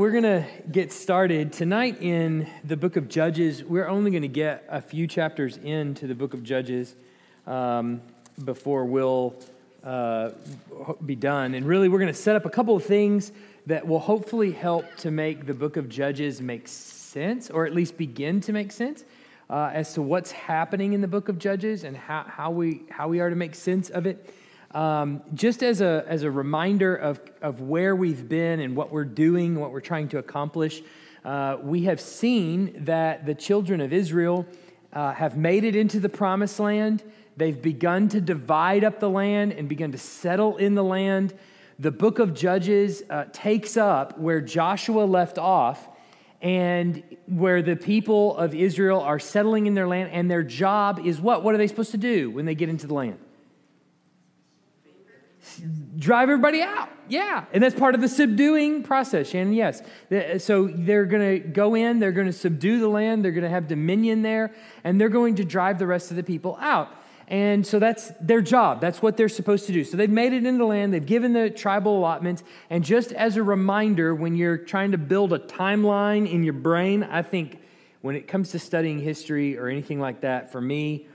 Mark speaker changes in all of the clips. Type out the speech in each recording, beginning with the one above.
Speaker 1: We're going to get started tonight in the book of Judges. We're only going to get a few chapters into the book of Judges um, before we'll uh, be done. And really, we're going to set up a couple of things that will hopefully help to make the book of Judges make sense, or at least begin to make sense, uh, as to what's happening in the book of Judges and how, how, we, how we are to make sense of it. Um, just as a, as a reminder of, of where we've been and what we're doing, what we're trying to accomplish, uh, we have seen that the children of Israel uh, have made it into the promised land. They've begun to divide up the land and begun to settle in the land. The book of Judges uh, takes up where Joshua left off and where the people of Israel are settling in their land, and their job is what? What are they supposed to do when they get into the land? Drive everybody out. Yeah. And that's part of the subduing process, Shannon. Yes. So they're going to go in, they're going to subdue the land, they're going to have dominion there, and they're going to drive the rest of the people out. And so that's their job. That's what they're supposed to do. So they've made it into the land, they've given the tribal allotments. And just as a reminder, when you're trying to build a timeline in your brain, I think when it comes to studying history or anything like that, for me,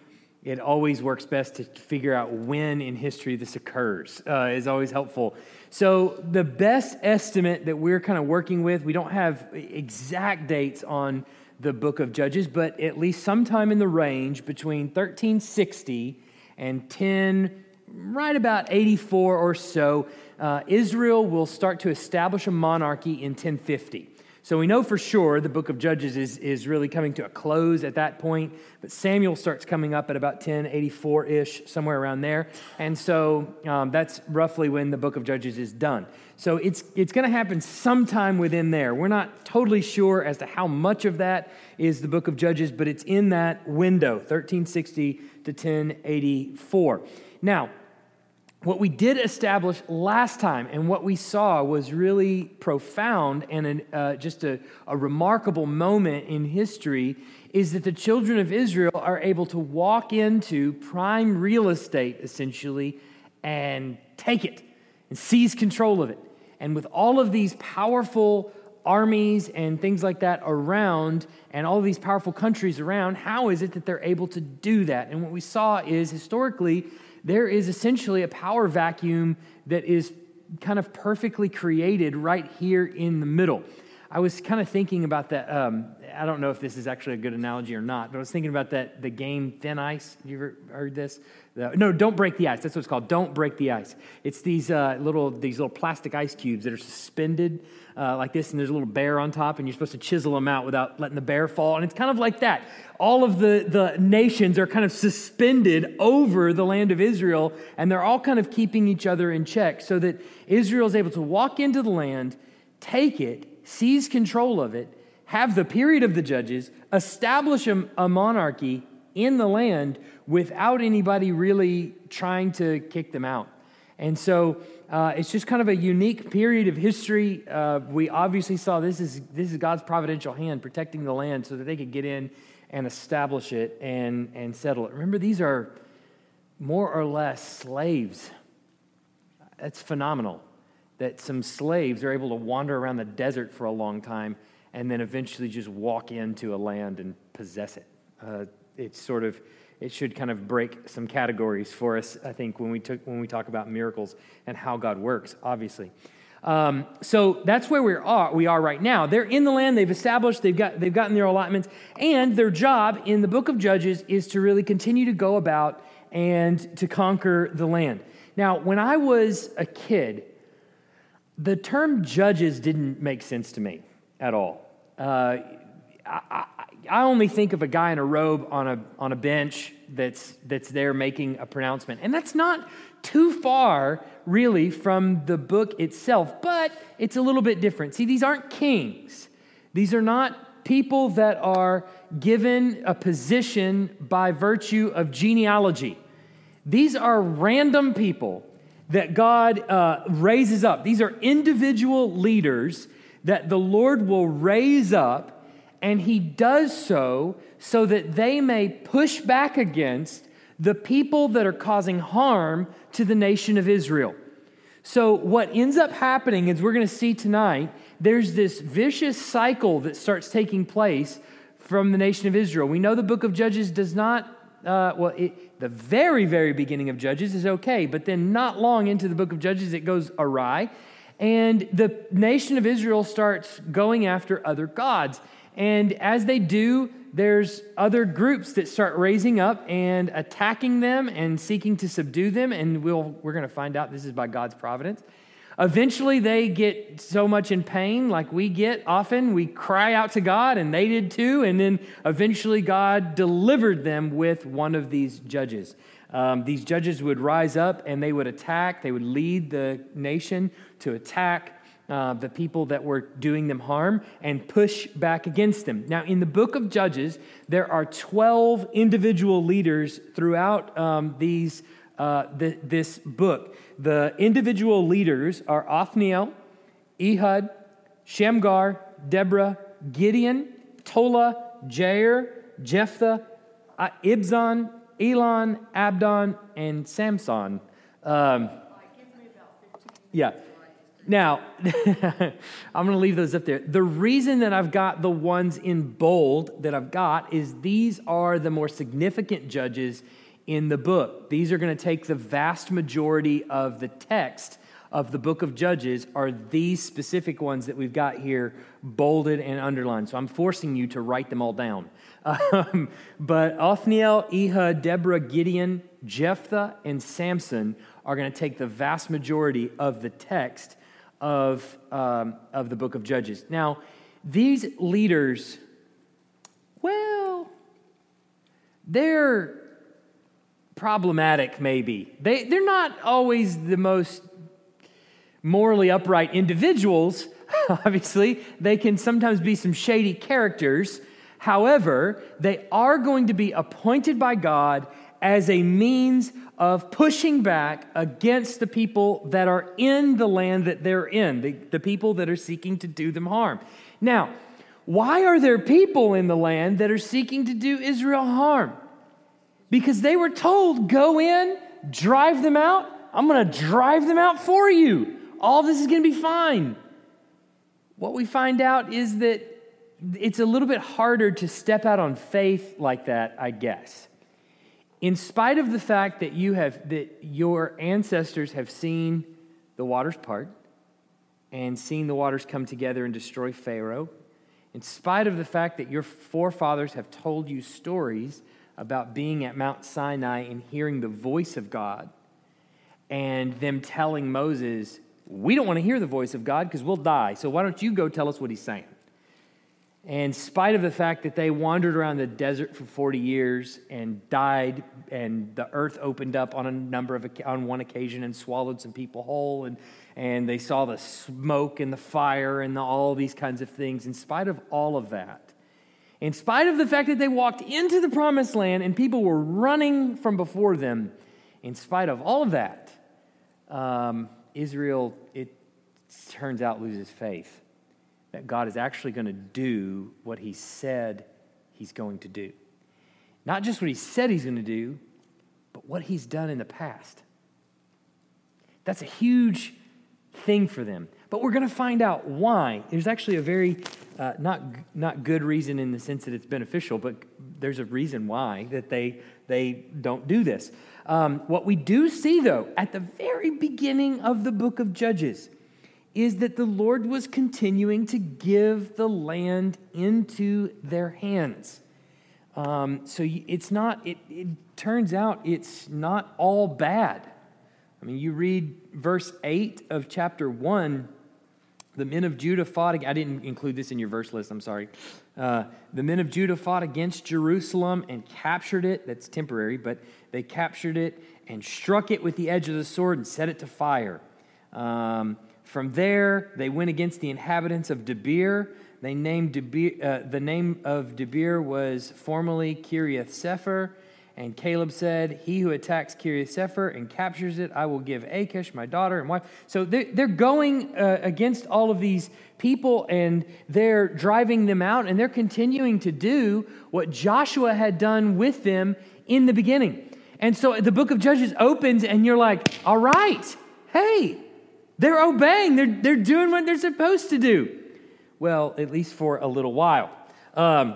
Speaker 1: it always works best to figure out when in history this occurs uh, is always helpful. So the best estimate that we're kind of working with we don't have exact dates on the book of judges but at least sometime in the range between 1360 and 10 right about 84 or so uh, israel will start to establish a monarchy in 1050 so we know for sure the book of Judges is, is really coming to a close at that point, but Samuel starts coming up at about 1084 ish, somewhere around there. And so um, that's roughly when the book of Judges is done. So it's, it's going to happen sometime within there. We're not totally sure as to how much of that is the book of Judges, but it's in that window, 1360 to 1084. Now, what we did establish last time and what we saw was really profound and an, uh, just a, a remarkable moment in history is that the children of Israel are able to walk into prime real estate essentially and take it and seize control of it. And with all of these powerful armies and things like that around and all these powerful countries around, how is it that they're able to do that? And what we saw is historically, there is essentially a power vacuum that is kind of perfectly created right here in the middle. I was kind of thinking about that. Um, I don't know if this is actually a good analogy or not, but I was thinking about that the game Thin Ice. You ever heard this? The, no, don't break the ice. That's what it's called. Don't break the ice. It's these uh, little these little plastic ice cubes that are suspended uh, like this, and there's a little bear on top, and you're supposed to chisel them out without letting the bear fall. And it's kind of like that. All of the, the nations are kind of suspended over the land of Israel, and they're all kind of keeping each other in check so that Israel is able to walk into the land, take it, seize control of it, have the period of the judges, establish a, a monarchy in the land without anybody really trying to kick them out. And so uh, it's just kind of a unique period of history. Uh, we obviously saw this is, this is God's providential hand protecting the land so that they could get in and establish it and, and settle it. Remember, these are more or less slaves. That's phenomenal that some slaves are able to wander around the desert for a long time and then eventually just walk into a land and possess it. Uh, it's sort of it should kind of break some categories for us, I think, when we, took, when we talk about miracles and how God works, obviously. Um, so that's where we are, we are right now. They're in the land, they've established, they've, got, they've gotten their allotments, and their job in the book of Judges is to really continue to go about and to conquer the land. Now, when I was a kid, the term judges didn't make sense to me at all. Uh, I, I only think of a guy in a robe on a, on a bench that's, that's there making a pronouncement. And that's not too far, really, from the book itself, but it's a little bit different. See, these aren't kings, these are not people that are given a position by virtue of genealogy. These are random people that God uh, raises up. These are individual leaders that the Lord will raise up and he does so so that they may push back against the people that are causing harm to the nation of Israel. So, what ends up happening is we're going to see tonight, there's this vicious cycle that starts taking place from the nation of Israel. We know the book of Judges does not, uh, well, it, the very, very beginning of Judges is okay, but then not long into the book of Judges, it goes awry. And the nation of Israel starts going after other gods. And as they do, there's other groups that start raising up and attacking them and seeking to subdue them. And we'll, we're going to find out this is by God's providence. Eventually, they get so much in pain, like we get often. We cry out to God, and they did too. And then eventually, God delivered them with one of these judges. Um, these judges would rise up and they would attack, they would lead the nation to attack uh, the people that were doing them harm and push back against them. Now, in the book of Judges, there are 12 individual leaders throughout um, these, uh, the, this book. The individual leaders are Othniel, Ehud, Shamgar, Deborah, Gideon, Tola, Jair, Jephthah, uh, Ibzan, Elon, Abdon, and Samson. Um, yeah. Now, I'm going to leave those up there. The reason that I've got the ones in bold that I've got is these are the more significant judges in the book. These are going to take the vast majority of the text of the book of Judges are these specific ones that we've got here bolded and underlined. So I'm forcing you to write them all down. Um, but Othniel, Ehud, Deborah, Gideon, Jephthah, and Samson are going to take the vast majority of the text of, um, of the book of Judges. Now, these leaders, well, they're problematic, maybe. They, they're not always the most morally upright individuals, obviously. They can sometimes be some shady characters. However, they are going to be appointed by God as a means of pushing back against the people that are in the land that they're in, the, the people that are seeking to do them harm. Now, why are there people in the land that are seeking to do Israel harm? Because they were told, go in, drive them out. I'm going to drive them out for you. All this is going to be fine. What we find out is that it's a little bit harder to step out on faith like that, I guess in spite of the fact that you have that your ancestors have seen the waters part and seen the waters come together and destroy Pharaoh, in spite of the fact that your forefathers have told you stories about being at Mount Sinai and hearing the voice of God, and them telling Moses, We don't want to hear the voice of God because we'll die. So why don't you go tell us what he's saying? In spite of the fact that they wandered around the desert for 40 years and died and the earth opened up on a number of on one occasion and swallowed some people whole and and they saw the smoke and the fire and the, all these kinds of things in spite of all of that in spite of the fact that they walked into the promised land and people were running from before them in spite of all of that um, israel it turns out loses faith that God is actually going to do what he said he's going to do. Not just what he said he's going to do, but what he's done in the past. That's a huge thing for them. But we're going to find out why. There's actually a very, uh, not, not good reason in the sense that it's beneficial, but there's a reason why that they, they don't do this. Um, what we do see, though, at the very beginning of the book of Judges, is that the Lord was continuing to give the land into their hands. Um, so it's not, it, it turns out it's not all bad. I mean, you read verse 8 of chapter 1, the men of Judah fought, I didn't include this in your verse list, I'm sorry. Uh, the men of Judah fought against Jerusalem and captured it. That's temporary, but they captured it and struck it with the edge of the sword and set it to fire. Um, from there, they went against the inhabitants of Debir. They named Debir, uh, the name of Debir was formerly Kiriath Sefer. And Caleb said, He who attacks Kiriath Sefer and captures it, I will give Achsah, my daughter and wife. So they're, they're going uh, against all of these people and they're driving them out and they're continuing to do what Joshua had done with them in the beginning. And so the book of Judges opens and you're like, All right, hey, They're obeying, they're, they're doing what they're supposed to do. Well, at least for a little while. Um,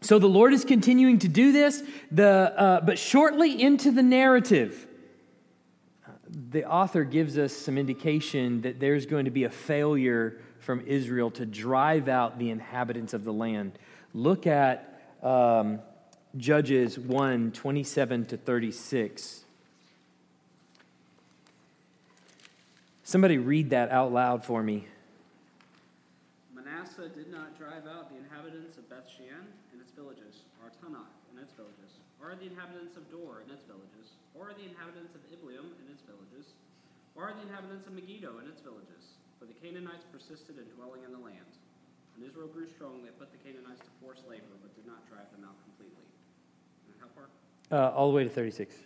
Speaker 1: so the Lord is continuing to do this, the, uh, but shortly into the narrative, the author gives us some indication that there's going to be a failure from Israel to drive out the inhabitants of the land. Look at um, Judges 1 27 to 36. Somebody read that out loud for me.
Speaker 2: Manasseh did not drive out the inhabitants of Beth Shean and its villages, or Taanach and its villages, or the inhabitants of Dor and its villages, or the inhabitants of Ibleam and its villages, or the inhabitants of Megiddo and its villages. For the Canaanites persisted in dwelling in the land. And Israel grew strong, they put the Canaanites to forced labor, but did not drive them out completely. And how far?
Speaker 1: Uh, all the way to 36.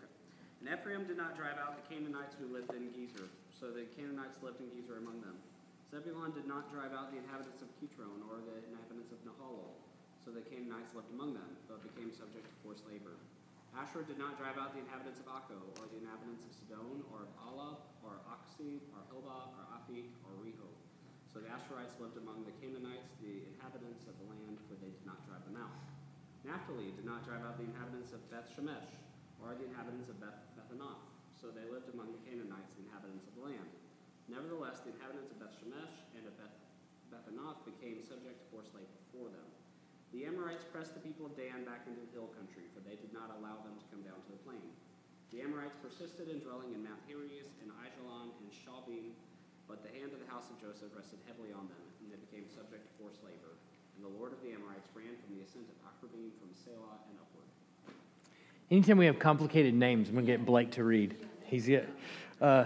Speaker 2: And Ephraim did not drive out the Canaanites who lived in Gezer, so the Canaanites lived in Gezer among them. Zebulun did not drive out the inhabitants of Kitron or the inhabitants of Nahalol, so the Canaanites lived among them, but became subject to forced labor. Asher did not drive out the inhabitants of Akko, or the inhabitants of Sidon, or of Ala, or Oxi, or Helbah, or Aphik, or Reho. So the Asherites lived among the Canaanites, the inhabitants of the land, for they did not drive them out. Naphtali did not drive out the inhabitants of Beth Shemesh, or the inhabitants of Beth Bethanath. So they lived among the Canaanites, the inhabitants of the land. Nevertheless, the inhabitants of Beth Shemesh and of Beth Bethanath became subject to forced labor for them. The Amorites pressed the people of Dan back into the hill country, for they did not allow them to come down to the plain. The Amorites persisted in dwelling in Mount Heres and Aijalon and Shaalbim, but the hand of the house of Joseph rested heavily on them, and they became subject to forced labor. And the Lord of the Amorites ran from the ascent of Akrabim from Selah and upward.
Speaker 1: Anytime we have complicated names, I'm going to get Blake to read. He's good. Uh,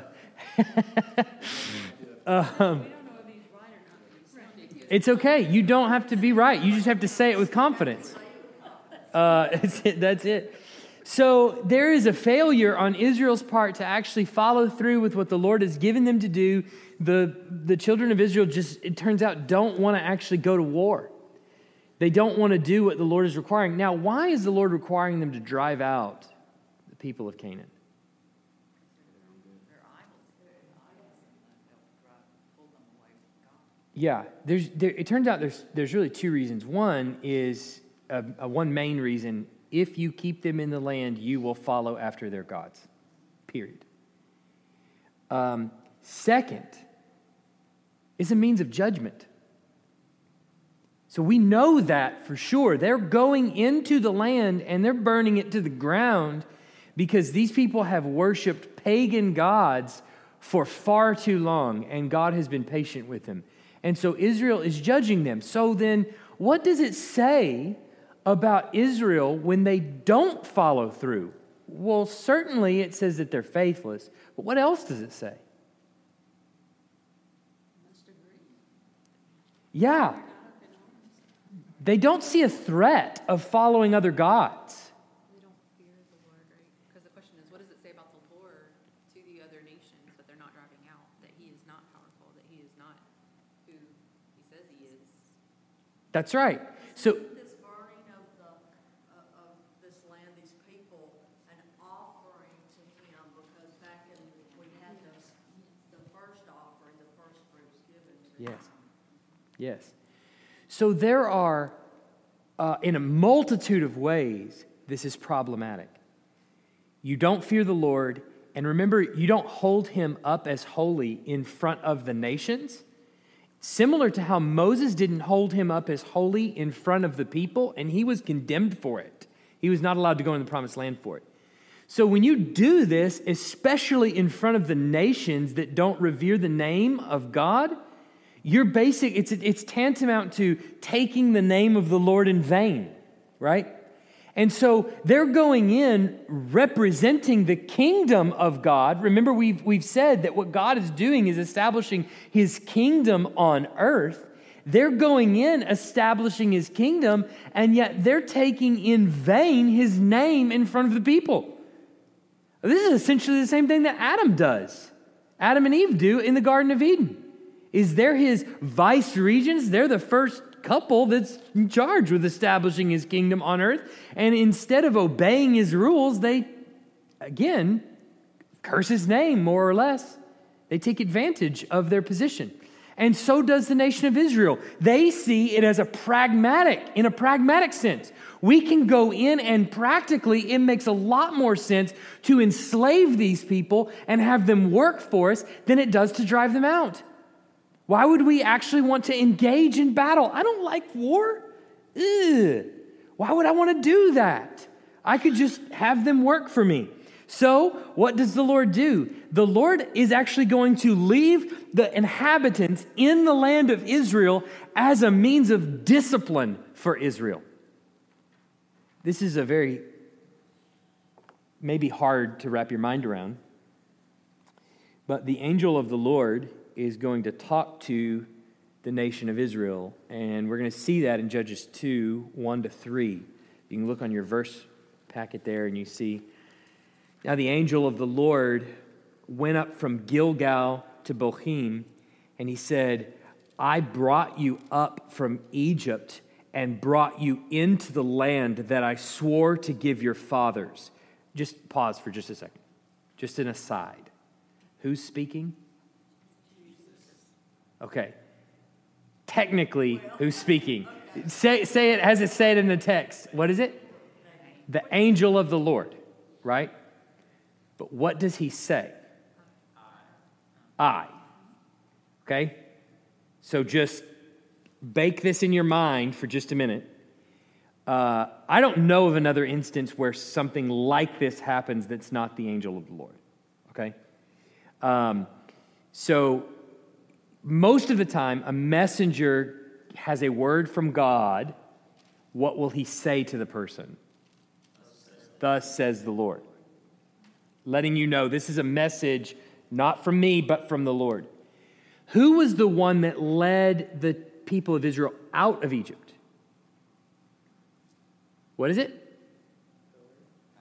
Speaker 1: um, it's okay. You don't have to be right. You just have to say it with confidence. Uh, it, that's it. So there is a failure on Israel's part to actually follow through with what the Lord has given them to do. The, the children of Israel just, it turns out, don't want to actually go to war. They don't want to do what the Lord is requiring. Now, why is the Lord requiring them to drive out the people of Canaan? Yeah, there's, there, it turns out there's, there's really two reasons. One is a, a one main reason if you keep them in the land, you will follow after their gods, period. Um, second is a means of judgment. So we know that for sure. They're going into the land and they're burning it to the ground because these people have worshiped pagan gods for far too long, and God has been patient with them. And so Israel is judging them. So then, what does it say about Israel when they don't follow through? Well, certainly it says that they're faithless, but what else does it say? Yeah. They don't see a threat of following other gods. That's right. So
Speaker 3: this burning of, the, uh, of this land, these people, an offering to him, because back in we had this, the first offering, the first fruits given to
Speaker 1: yes. him. Yes. So there are, uh, in a multitude of ways, this is problematic. You don't fear the Lord, and remember, you don't hold him up as holy in front of the nations. Similar to how Moses didn't hold him up as holy in front of the people, and he was condemned for it. He was not allowed to go in the promised land for it. So when you do this, especially in front of the nations that don't revere the name of God, you're basic, it's, it's tantamount to taking the name of the Lord in vain, right? And so they're going in representing the kingdom of God. Remember, we've, we've said that what God is doing is establishing his kingdom on earth. They're going in establishing his kingdom, and yet they're taking in vain his name in front of the people. This is essentially the same thing that Adam does. Adam and Eve do in the Garden of Eden. Is they're his vice regents, they're the first couple that's in charge with establishing his kingdom on earth. And instead of obeying his rules, they, again, curse his name more or less. They take advantage of their position. And so does the nation of Israel. They see it as a pragmatic, in a pragmatic sense. We can go in and practically, it makes a lot more sense to enslave these people and have them work for us than it does to drive them out. Why would we actually want to engage in battle? I don't like war. Ugh. Why would I want to do that? I could just have them work for me. So, what does the Lord do? The Lord is actually going to leave the inhabitants in the land of Israel as a means of discipline for Israel. This is a very, maybe hard to wrap your mind around, but the angel of the Lord is going to talk to the nation of Israel, and we're going to see that in Judges 2 1 to 3. You can look on your verse packet there and you see now the angel of the Lord went up from Gilgal to Bochim, and he said, I brought you up from Egypt and brought you into the land that I swore to give your fathers. Just pause for just a second. Just an aside. Who's speaking? Okay. Technically, who's speaking? Say, say it as it said in the text. What is it? The angel of the Lord, right? But what does he say? I. Okay? So just bake this in your mind for just a minute. Uh, I don't know of another instance where something like this happens that's not the angel of the Lord. Okay? Um, so, most of the time, a messenger has a word from God. What will he say to the person? Thus says the Lord letting you know this is a message not from me, but from the Lord. Who was the one that led the people of Israel out of Egypt? What is it?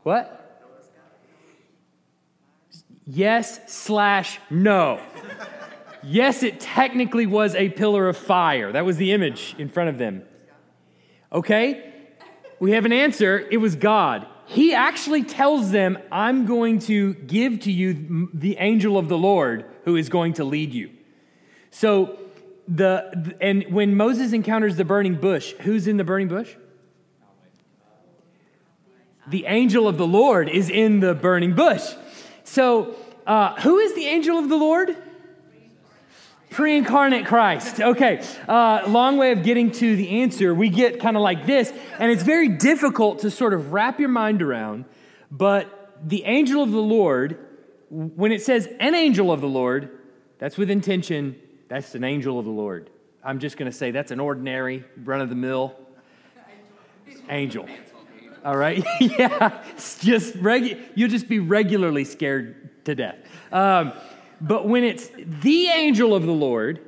Speaker 1: What? Yes, slash, no. Yes, it technically was a pillar of fire. That was the image in front of them. Okay? We have an answer. It was God he actually tells them, I'm going to give to you the angel of the Lord who is going to lead you. So, the, and when Moses encounters the burning bush, who's in the burning bush? The angel of the Lord is in the burning bush. So, uh, who is the angel of the Lord? Pre incarnate Christ. Okay, uh, long way of getting to the answer. We get kind of like this, and it's very difficult to sort of wrap your mind around. But the angel of the Lord, when it says an angel of the Lord, that's with intention, that's an angel of the Lord. I'm just going to say that's an ordinary, run of the mill angel. All right? yeah, just regu- you'll just be regularly scared to death. Um, but when it's the angel of the Lord,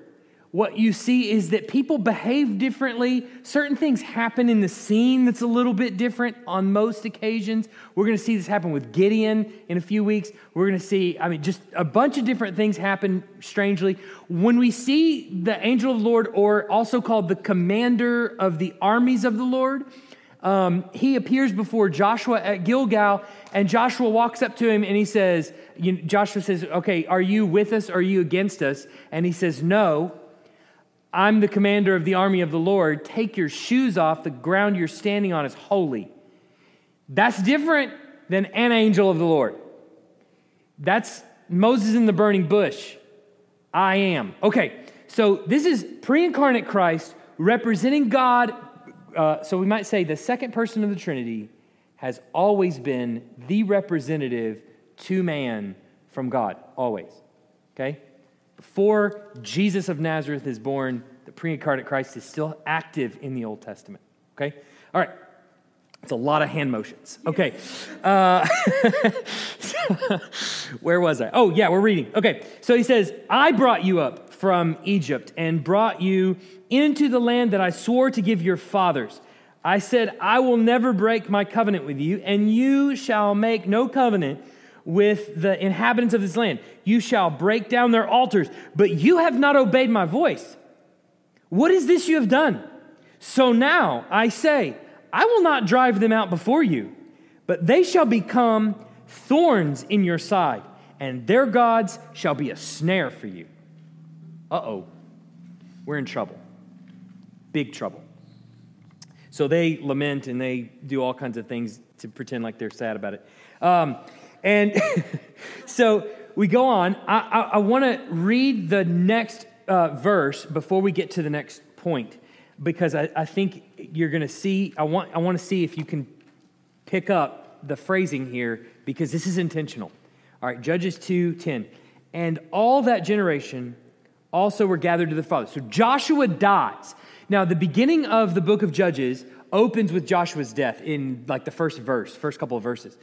Speaker 1: what you see is that people behave differently. Certain things happen in the scene that's a little bit different on most occasions. We're going to see this happen with Gideon in a few weeks. We're going to see, I mean, just a bunch of different things happen strangely. When we see the angel of the Lord, or also called the commander of the armies of the Lord, um, he appears before Joshua at Gilgal, and Joshua walks up to him and he says, you Joshua says, Okay, are you with us? Or are you against us? And he says, No. I'm the commander of the army of the Lord. Take your shoes off. The ground you're standing on is holy. That's different than an angel of the Lord. That's Moses in the burning bush. I am. Okay, so this is pre incarnate Christ representing God. Uh, so we might say the second person of the Trinity has always been the representative to man from God, always. Okay? Before Jesus of Nazareth is born, the pre incarnate Christ is still active in the Old Testament. Okay? All right. It's a lot of hand motions. Okay. Uh, where was I? Oh, yeah, we're reading. Okay. So he says, I brought you up from Egypt and brought you into the land that I swore to give your fathers. I said, I will never break my covenant with you, and you shall make no covenant with the inhabitants of this land. You shall break down their altars, but you have not obeyed my voice. What is this you have done? So now I say, I will not drive them out before you, but they shall become thorns in your side and their gods shall be a snare for you. Uh oh, we're in trouble. Big trouble. So they lament and they do all kinds of things to pretend like they're sad about it. Um, and so we go on. I, I, I want to read the next uh, verse before we get to the next point because I, I think you're going to see, I want, I want to see if you can pick up the phrasing here because this is intentional. All right, Judges 2 10. And all that generation also were gathered to the father. So Joshua dies. Now, the beginning of the book of Judges opens with Joshua's death in like the first verse, first couple of verses.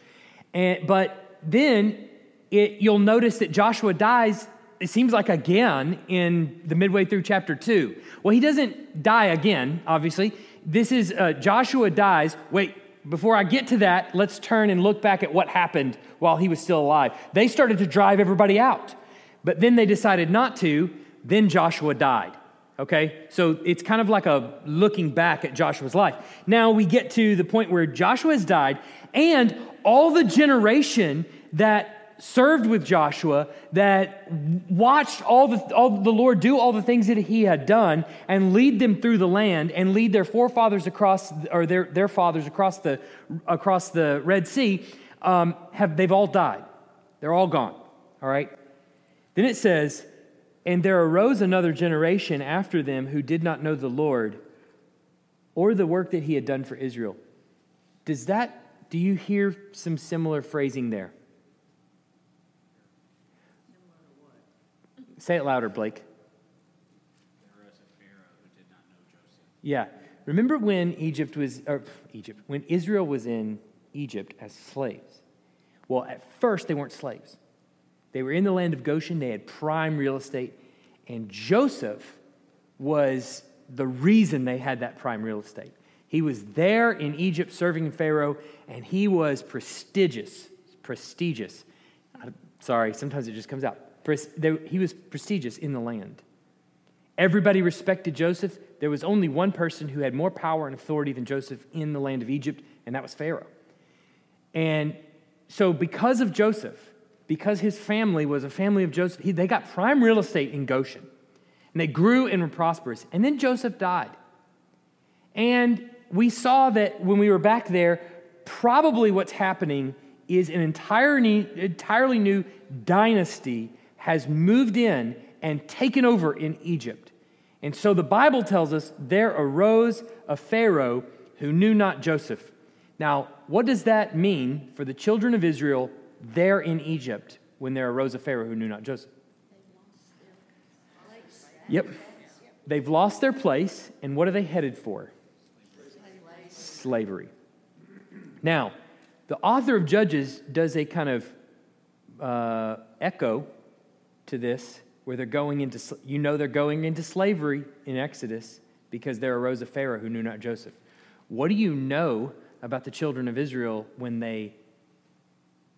Speaker 1: And, but then it, you'll notice that Joshua dies, it seems like again in the midway through chapter 2. Well, he doesn't die again, obviously. This is uh, Joshua dies. Wait, before I get to that, let's turn and look back at what happened while he was still alive. They started to drive everybody out, but then they decided not to. Then Joshua died. Okay, so it's kind of like a looking back at Joshua's life. Now we get to the point where Joshua has died, and all the generation that served with Joshua, that watched all the, all the Lord do all the things that he had done and lead them through the land and lead their forefathers across, or their, their fathers across the, across the Red Sea, um, have, they've all died. They're all gone, all right? Then it says, and there arose another generation after them who did not know the Lord or the work that he had done for Israel. Does that, do you hear some similar phrasing there? Say it louder, Blake. Yeah. Remember when Egypt was, or Egypt, when Israel was in Egypt as slaves? Well, at first they weren't slaves. They were in the land of Goshen, they had prime real estate, and Joseph was the reason they had that prime real estate. He was there in Egypt serving Pharaoh, and he was prestigious. Prestigious. Sorry, sometimes it just comes out. He was prestigious in the land. Everybody respected Joseph. There was only one person who had more power and authority than Joseph in the land of Egypt, and that was Pharaoh. And so, because of Joseph, because his family was a family of Joseph, he, they got prime real estate in Goshen. And they grew and were prosperous. And then Joseph died. And we saw that when we were back there, probably what's happening is an entirely, entirely new dynasty has moved in and taken over in Egypt. And so the Bible tells us there arose a Pharaoh who knew not Joseph. Now, what does that mean for the children of Israel there in Egypt when there arose a Pharaoh who knew not Joseph. Yep. They've lost their place, and what are they headed for? Slavery. Now, the author of Judges does a kind of uh, echo to this, where they're going into, you know, they're going into slavery in Exodus because there arose a Pharaoh who knew not Joseph. What do you know about the children of Israel when they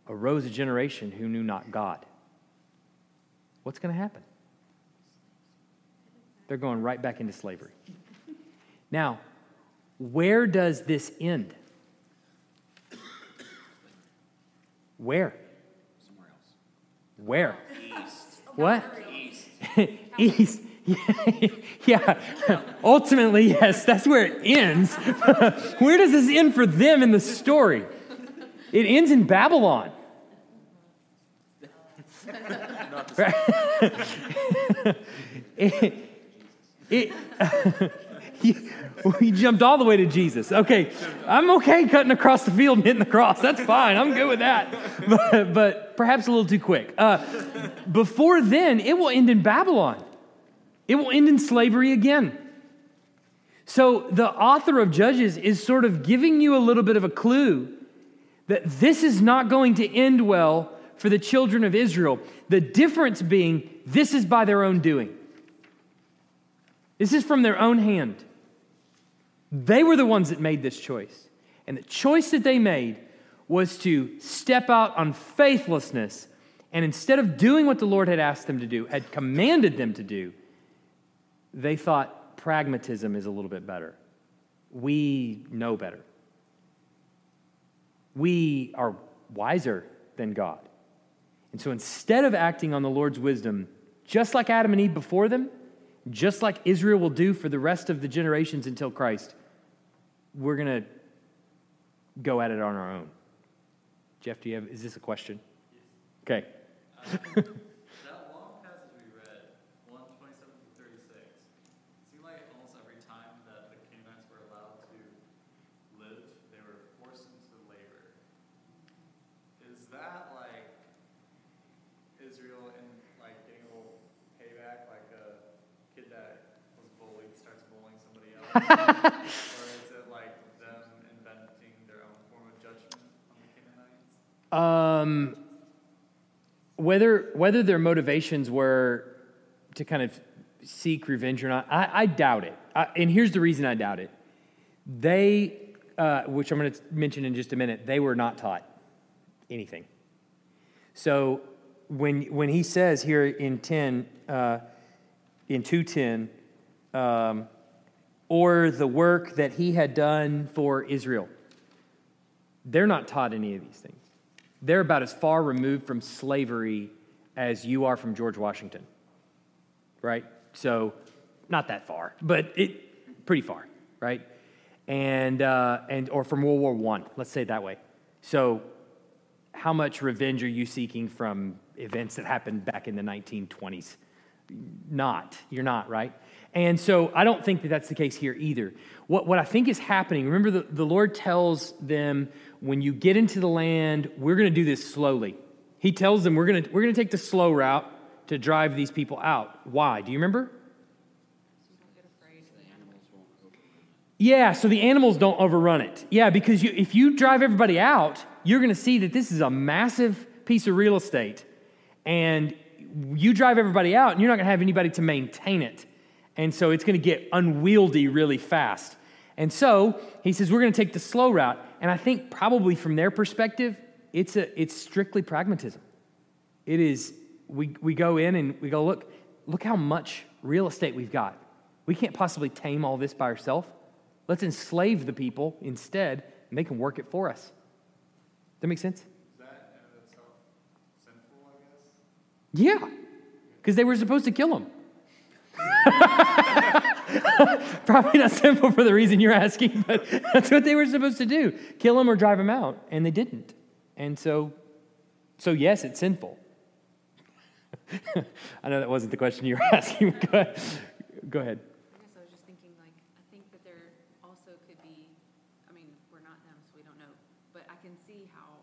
Speaker 1: arose a generation who knew not God. What's going to happen? They're going right back into slavery. Now, where does this end? Where?
Speaker 2: Somewhere else.
Speaker 1: Where?
Speaker 2: East.
Speaker 1: What?
Speaker 2: East.
Speaker 1: East. yeah. Ultimately, yes, that's where it ends. where does this end for them in the story? It ends in Babylon. It, it, we jumped all the way to Jesus. Okay, I'm okay cutting across the field and hitting the cross. That's fine. I'm good with that. But, but perhaps a little too quick. Uh, before then, it will end in Babylon. It will end in slavery again. So the author of Judges is sort of giving you a little bit of a clue that this is not going to end well for the children of Israel. The difference being, this is by their own doing. This is from their own hand. They were the ones that made this choice. And the choice that they made was to step out on faithlessness. And instead of doing what the Lord had asked them to do, had commanded them to do, they thought pragmatism is a little bit better. We know better. We are wiser than God. And so instead of acting on the Lord's wisdom, just like Adam and Eve before them, just like Israel will do for the rest of the generations until Christ, we're going to go at it on our own. Jeff, do you have, is this a question? Okay.
Speaker 4: Uh, That long passage we read, 127 to 36, seemed like almost every time that the Canaanites were allowed to live, they were forced into labor. Is that like Israel and like getting a little payback, like a kid that was bullied starts bullying somebody else? or is it like them inventing their own form of judgment on the
Speaker 1: Um, whether whether their motivations were to kind of seek revenge or not, I, I doubt it. I, and here's the reason I doubt it: they, uh, which I'm going to mention in just a minute, they were not taught anything. So when when he says here in ten, uh, in two ten, um, or the work that he had done for Israel, they're not taught any of these things. They're about as far removed from slavery as you are from George Washington, right? So, not that far, but it pretty far, right? And uh, and or from World War One, let's say it that way. So, how much revenge are you seeking from events that happened back in the 1920s? Not. You're not, right? And so I don't think that that's the case here either. What, what I think is happening, remember, the, the Lord tells them, when you get into the land, we're going to do this slowly. He tells them, we're going to, we're going to take the slow route to drive these people out. Why? Do you remember? Yeah, so the animals don't overrun it. Yeah, because you, if you drive everybody out, you're going to see that this is a massive piece of real estate. And you drive everybody out, and you're not going to have anybody to maintain it. And so it's going to get unwieldy really fast. And so he says, we're going to take the slow route. And I think probably from their perspective, it's, a, it's strictly pragmatism. It is, we, we go in and we go, look, look how much real estate we've got. We can't possibly tame all this by ourselves. Let's enslave the people instead, and they can work it for us. Does that make sense?
Speaker 4: Is that in itself sinful, I guess?
Speaker 1: Yeah, because they were supposed to kill him. Probably not simple for the reason you're asking, but that's what they were supposed to do kill him or drive him out, and they didn't. And so, so yes, it's sinful. I know that wasn't the question you were asking. Go ahead. Go ahead.
Speaker 5: I guess I was just thinking, like, I think that there also could be, I mean, we're not them, so we don't know, but I can see how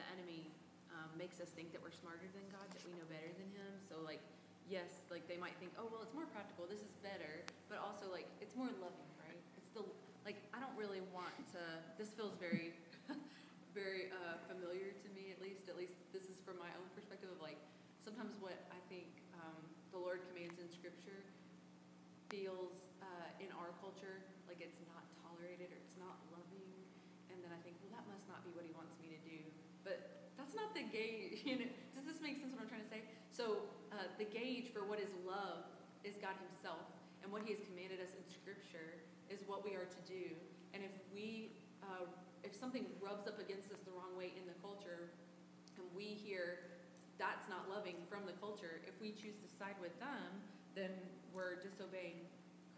Speaker 5: the enemy um, makes us think that we're smarter than God, that we know better than Him. So, like, yes, like they might think, oh, well, it's more practical, this is better, but also, like, it's more loving, right? It's the, like, I don't really want to, this feels very, very uh, familiar to me, at least, at least this is from my own perspective of, like, sometimes what I think um, the Lord commands in Scripture feels uh, in our culture like it's not tolerated or it's not loving, and then I think, well, that must not be what he wants me to do. But that's not the gauge. You know, does this make sense? What I'm trying to say? So uh, the gauge for what is love is God Himself, and what He has commanded us in Scripture is what we are to do. And if we, uh, if something rubs up against us the wrong way in the culture, and we hear that's not loving from the culture, if we choose to side with them, then we're disobeying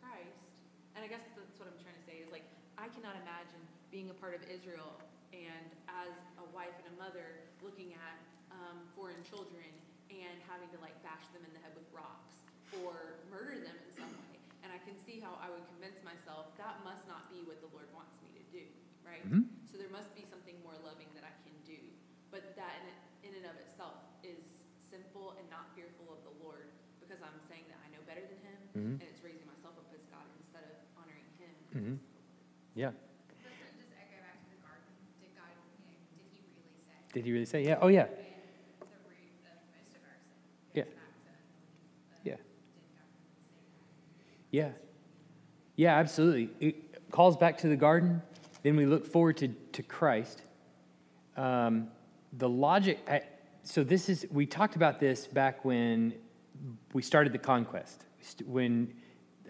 Speaker 5: Christ. And I guess that's what I'm trying to say is like, I cannot imagine being a part of Israel and as a wife and a mother looking at um, foreign children and having to like bash them in the head with rocks or murder them in some way. And I can see how I would convince myself that must not be what the Lord wants me to do, right?
Speaker 1: Mhm.
Speaker 5: So there must be something more loving that I can do. But that in, in and of itself is sinful and not fearful of the Lord because I'm saying that better than Him
Speaker 1: Mhm.
Speaker 5: and it's raising myself up as God instead of honoring Him.
Speaker 1: Mhm. Yeah.
Speaker 6: Doesn't just echo back to the garden? Did God, you know, did he really say?
Speaker 1: Did he really say? Yeah. Oh, yeah.
Speaker 6: And the root of most of our sin
Speaker 1: Yeah.
Speaker 6: goes back to unbelief. but
Speaker 1: Yeah.
Speaker 6: Did God really say that?
Speaker 1: Yeah. Yeah, absolutely. It calls back to the garden. Then we look forward to, to Christ. Um, the logic, I, so this is, we talked about this back when we started the conquest. When,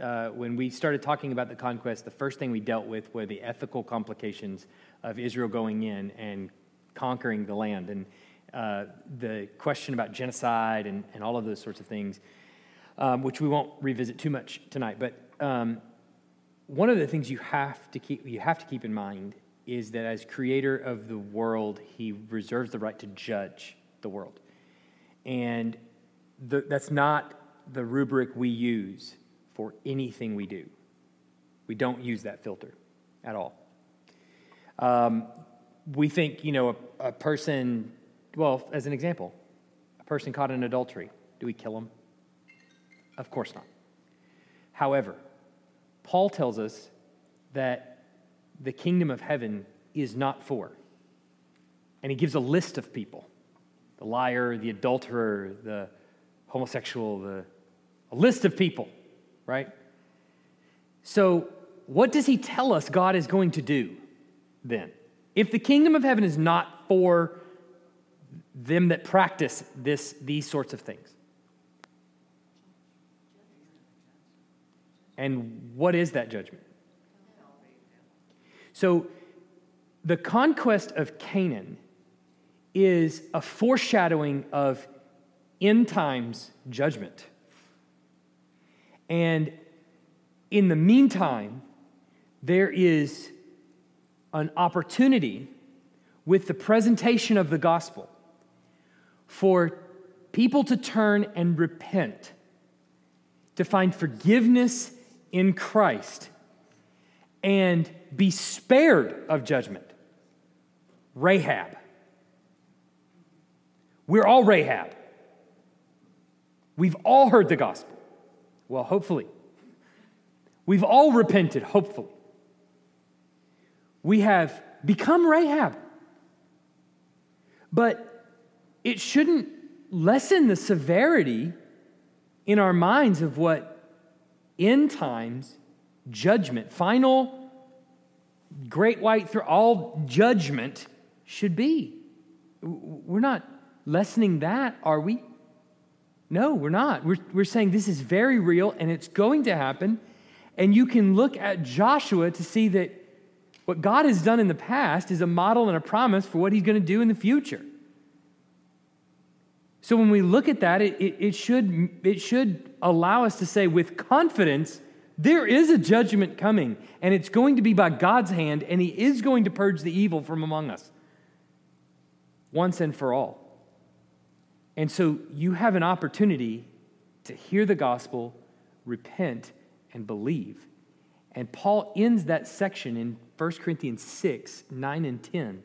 Speaker 1: uh, when we started talking about the conquest, the first thing we dealt with were the ethical complications of Israel going in and conquering the land. And uh, the question about genocide and, and all of those sorts of things, um, which we won't revisit too much tonight. But um, one of the things you have to keep you have to keep in mind is that as creator of the world, he reserves the right to judge the world, and the, that's not the rubric we use for anything we do. We don't use that filter at all. Um, we think, you know, a, a person, well, as an example, a person caught in adultery, do we kill them? Of course not. However, Paul tells us that the kingdom of heaven is not for. And he gives a list of people the liar, the adulterer, the homosexual, the, a list of people, right? So, what does he tell us God is going to do then? If the kingdom of heaven is not for them that practice this, these sorts of things, and what is that judgment? So, the conquest of Canaan is a foreshadowing of end times judgment. And in the meantime, there is an opportunity with the presentation of the gospel for people to turn and repent, to find forgiveness in Christ, and be spared of judgment. Rahab. We're all Rahab. We've all heard the gospel. Well, hopefully. We've all repented, hopefully. We have become Rahab. But it shouldn't lessen the severity in our minds of what end times judgment, final, great white through all judgment should be. We're not lessening that, are we? No, we're not. We're, we're saying this is very real and it's going to happen. And you can look at Joshua to see that what God has done in the past is a model and a promise for what he's going to do in the future. So when we look at that, it, it, it, should, it should allow us to say with confidence, there is a judgment coming, and it's going to be by God's hand, and he is going to purge the evil from among us once and for all. And so you have an opportunity to hear the gospel, repent, and believe. And Paul ends that section in 1 Corinthians 6 9 and 10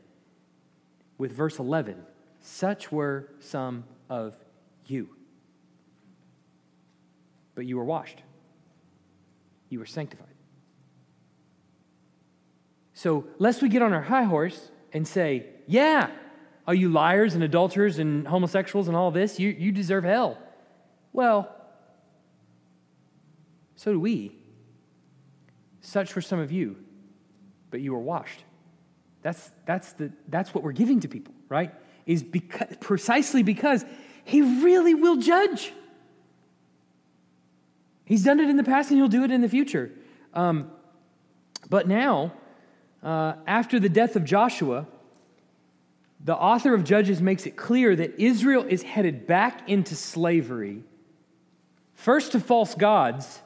Speaker 1: with verse 11. Such were some of you. But you were washed, you were sanctified. So, lest we get on our high horse and say, yeah, are you liars and adulterers and homosexuals and all this? You, you deserve hell. Well, so do we. Such were some of you, but you were washed. That's, that's, the, that's what we're giving to people, right? Is because, precisely because he really will judge. He's done it in the past and he'll do it in the future. Um, but now, uh, after the death of Joshua, the author of Judges makes it clear that Israel is headed back into slavery, first to false gods,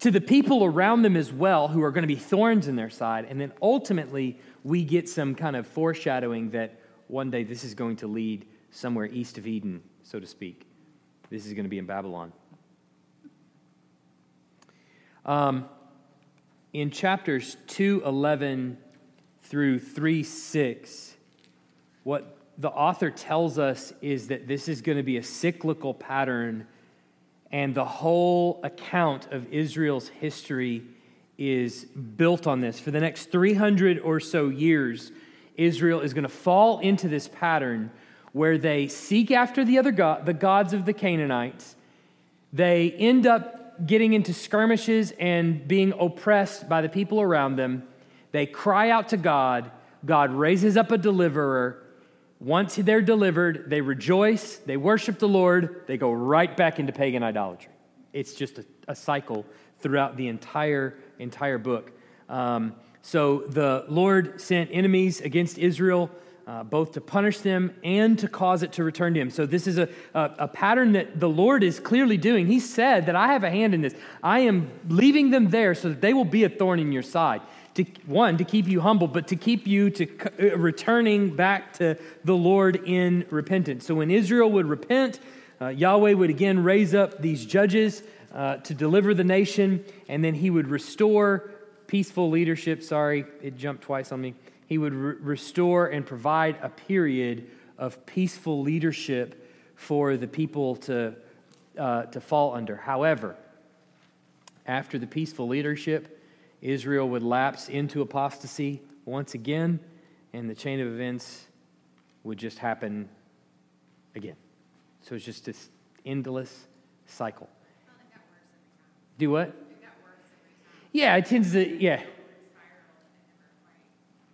Speaker 1: to the people around them as well, who are going to be thorns in their side, and then ultimately we get some kind of foreshadowing that one day this is going to lead somewhere east of Eden, so to speak. This is going to be in Babylon. Um, in chapters 2:11 through 3 6, what the author tells us is that this is going to be a cyclical pattern, and the whole account of Israel's history is built on this. For the next 300 or so years, Israel is going to fall into this pattern where they seek after the other god, the gods of the Canaanites. They end up getting into skirmishes and being oppressed by the people around them. They cry out to God. God raises up a deliverer. Once they're delivered, they rejoice, they worship the Lord, they go right back into pagan idolatry. It's just a, a cycle throughout the entire, entire book. Um, so the Lord sent enemies against Israel uh, both to punish them and to cause it to return to him. So, this is a, a, a pattern that the Lord is clearly doing. He said that I have a hand in this. I am leaving them there so that they will be a thorn in your side. To, one, to keep you humble, but to keep you to uh, returning back to the Lord in repentance. So, when Israel would repent, uh, Yahweh would again raise up these judges uh, to deliver the nation, and then he would restore peaceful leadership. Sorry, it jumped twice on me. He would re- restore and provide a period of peaceful leadership for the people to, uh, to fall under. However, after the peaceful leadership, Israel would lapse into apostasy once again, and the chain of events would just happen again. So it's just this endless cycle. Do what? Yeah, it tends to, yeah.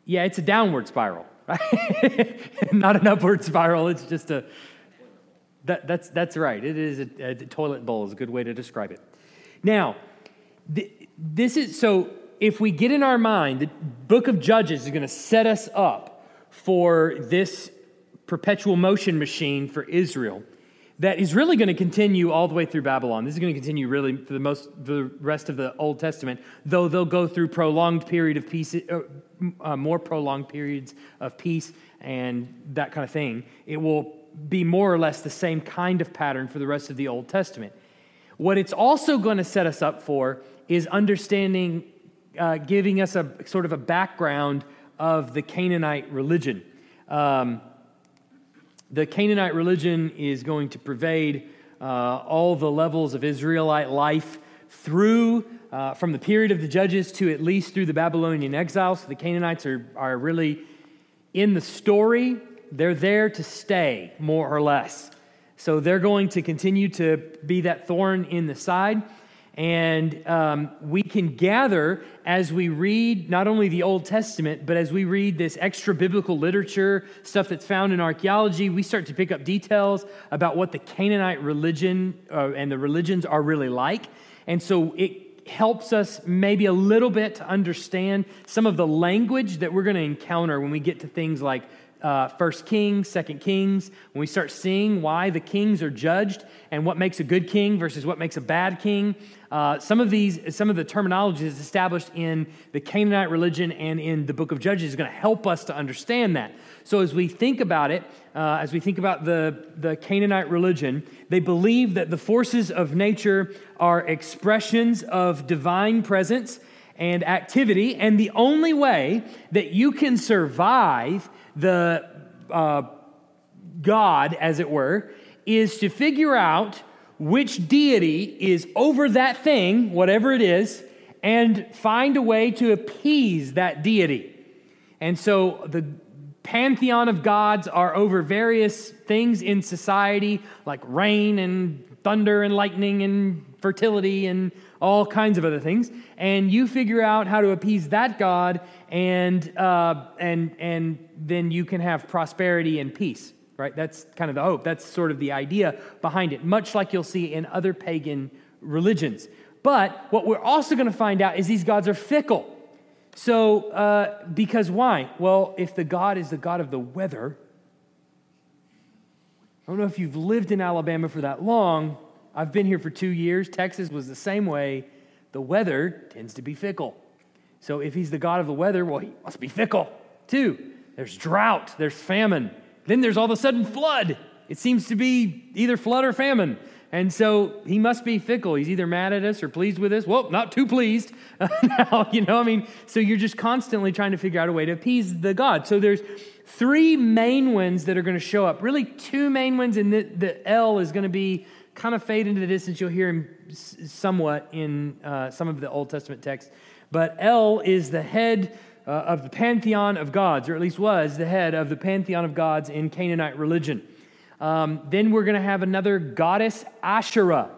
Speaker 1: Yeah, it's a downward spiral, right? Not an upward spiral. It's just a. That, that's, that's right. It is a, a toilet bowl is a good way to describe it. Now, th- this is so. If we get in our mind, the book of Judges is going to set us up for this perpetual motion machine for Israel that is really going to continue all the way through Babylon. This is going to continue really for the most for the rest of the Old Testament, though they'll go through prolonged period of peace, uh, uh, more prolonged periods of peace and that kind of thing. It will be more or less the same kind of pattern for the rest of the Old Testament. What it's also going to set us up for is understanding, uh, giving us a sort of a background of the Canaanite religion. Um, the Canaanite religion is going to pervade uh, all the levels of Israelite life through, uh, from the period of the judges to at least through the Babylonian exile. So the Canaanites are, are really in the story, they're there to stay, more or less. So they're going to continue to be that thorn in the side. And um, we can gather as we read not only the Old Testament, but as we read this extra biblical literature, stuff that's found in archaeology, we start to pick up details about what the Canaanite religion uh, and the religions are really like. And so it helps us maybe a little bit to understand some of the language that we're going to encounter when we get to things like uh, First Kings, Second Kings, when we start seeing why the kings are judged and what makes a good king versus what makes a bad king. Uh, some of these, some of the terminology is established in the Canaanite religion and in the Book of Judges is going to help us to understand that. So as we think about it, uh, as we think about the the Canaanite religion, they believe that the forces of nature are expressions of divine presence and activity, and the only way that you can survive the uh, God, as it were, is to figure out which deity is over that thing, whatever it is, and find a way to appease that deity. And so the pantheon of gods are over various things in society, like rain and thunder and lightning and fertility and all kinds of other things. And you figure out how to appease that God, and, uh, and, and then you can have prosperity and peace, right? That's kind of the hope. That's sort of the idea behind it, much like you'll see in other pagan religions. But what we're also going to find out is these gods are fickle. So, uh, because why? Well, if the God is the God of the weather, I don't know if you've lived in Alabama for that long. I've been here for two years. Texas was the same way. The weather tends to be fickle. So if he's the God of the weather, well, he must be fickle too. There's drought, there's famine. Then there's all of a sudden flood. It seems to be either flood or famine. And so he must be fickle. He's either mad at us or pleased with us. Well, not too pleased. now, you know, I mean, so you're just constantly trying to figure out a way to appease the God. So there's three main ones that are going to show up. Really, two main ones, and the, the El is going to be kind of fade into the distance. You'll hear him somewhat in uh, some of the Old Testament texts. But El is the head uh, of the pantheon of gods, or at least was the head of the pantheon of gods in Canaanite religion. Um, then we're going to have another goddess, Asherah.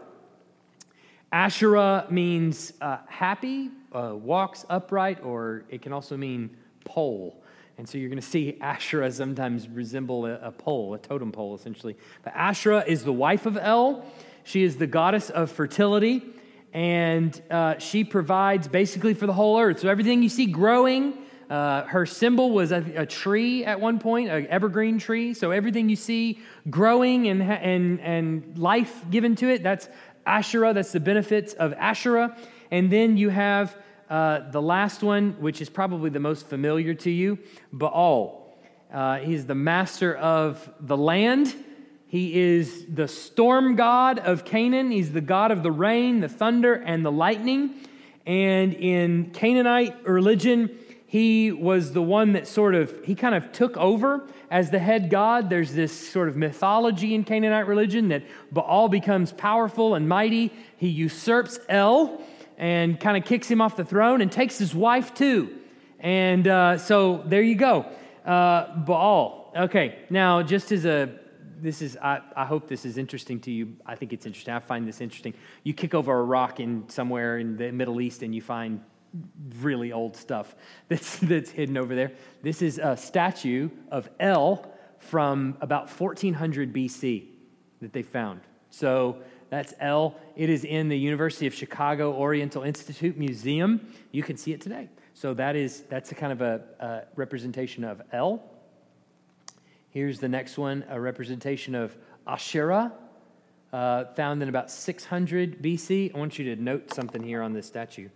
Speaker 1: Asherah means uh, happy, uh, walks upright, or it can also mean pole. And so you're going to see Asherah sometimes resemble a, pole, a totem pole, essentially. But Asherah is the wife of El. She is the goddess of fertility, and uh, she provides basically for the whole earth. So everything you see growing Uh, her symbol was a, a tree at one point, an evergreen tree. So everything you see growing and, and, and life given to it, that's Asherah. That's the benefits of Asherah. And then you have uh, the last one, which is probably the most familiar to you Baal. Uh, he's the master of the land. He is the storm god of Canaan. He's the god of the rain, the thunder, and the lightning. And in Canaanite religion, he was the one that sort of, he kind of took over as the head god. There's this sort of mythology in Canaanite religion that Baal becomes powerful and mighty. He usurps El and kind of kicks him off the throne and takes his wife too. And uh, so there you go. Uh, Baal. Okay, now just as a this is I, I hope this is interesting to you i think it's interesting i find this interesting you kick over a rock in somewhere in the middle east and you find really old stuff that's that's hidden over there this is a statue of el from about 1400 bc that they found so that's El. it is in the university of chicago oriental institute museum you can see it today so that is that's a kind of a, a representation of El. Here's the next one a representation of Asherah, uh, found in about 600 BC. I want you to note something here on this statue. You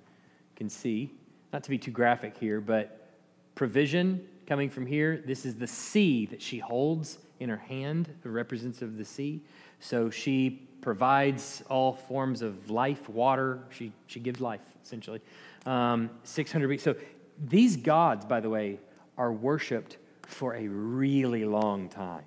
Speaker 1: can see, not to be too graphic here, but provision coming from here. This is the sea that she holds in her hand, the represents of the sea. So she provides all forms of life, water. She, she gives life, essentially. Um, 600 BC. So these gods, by the way, are worshiped for a really long time.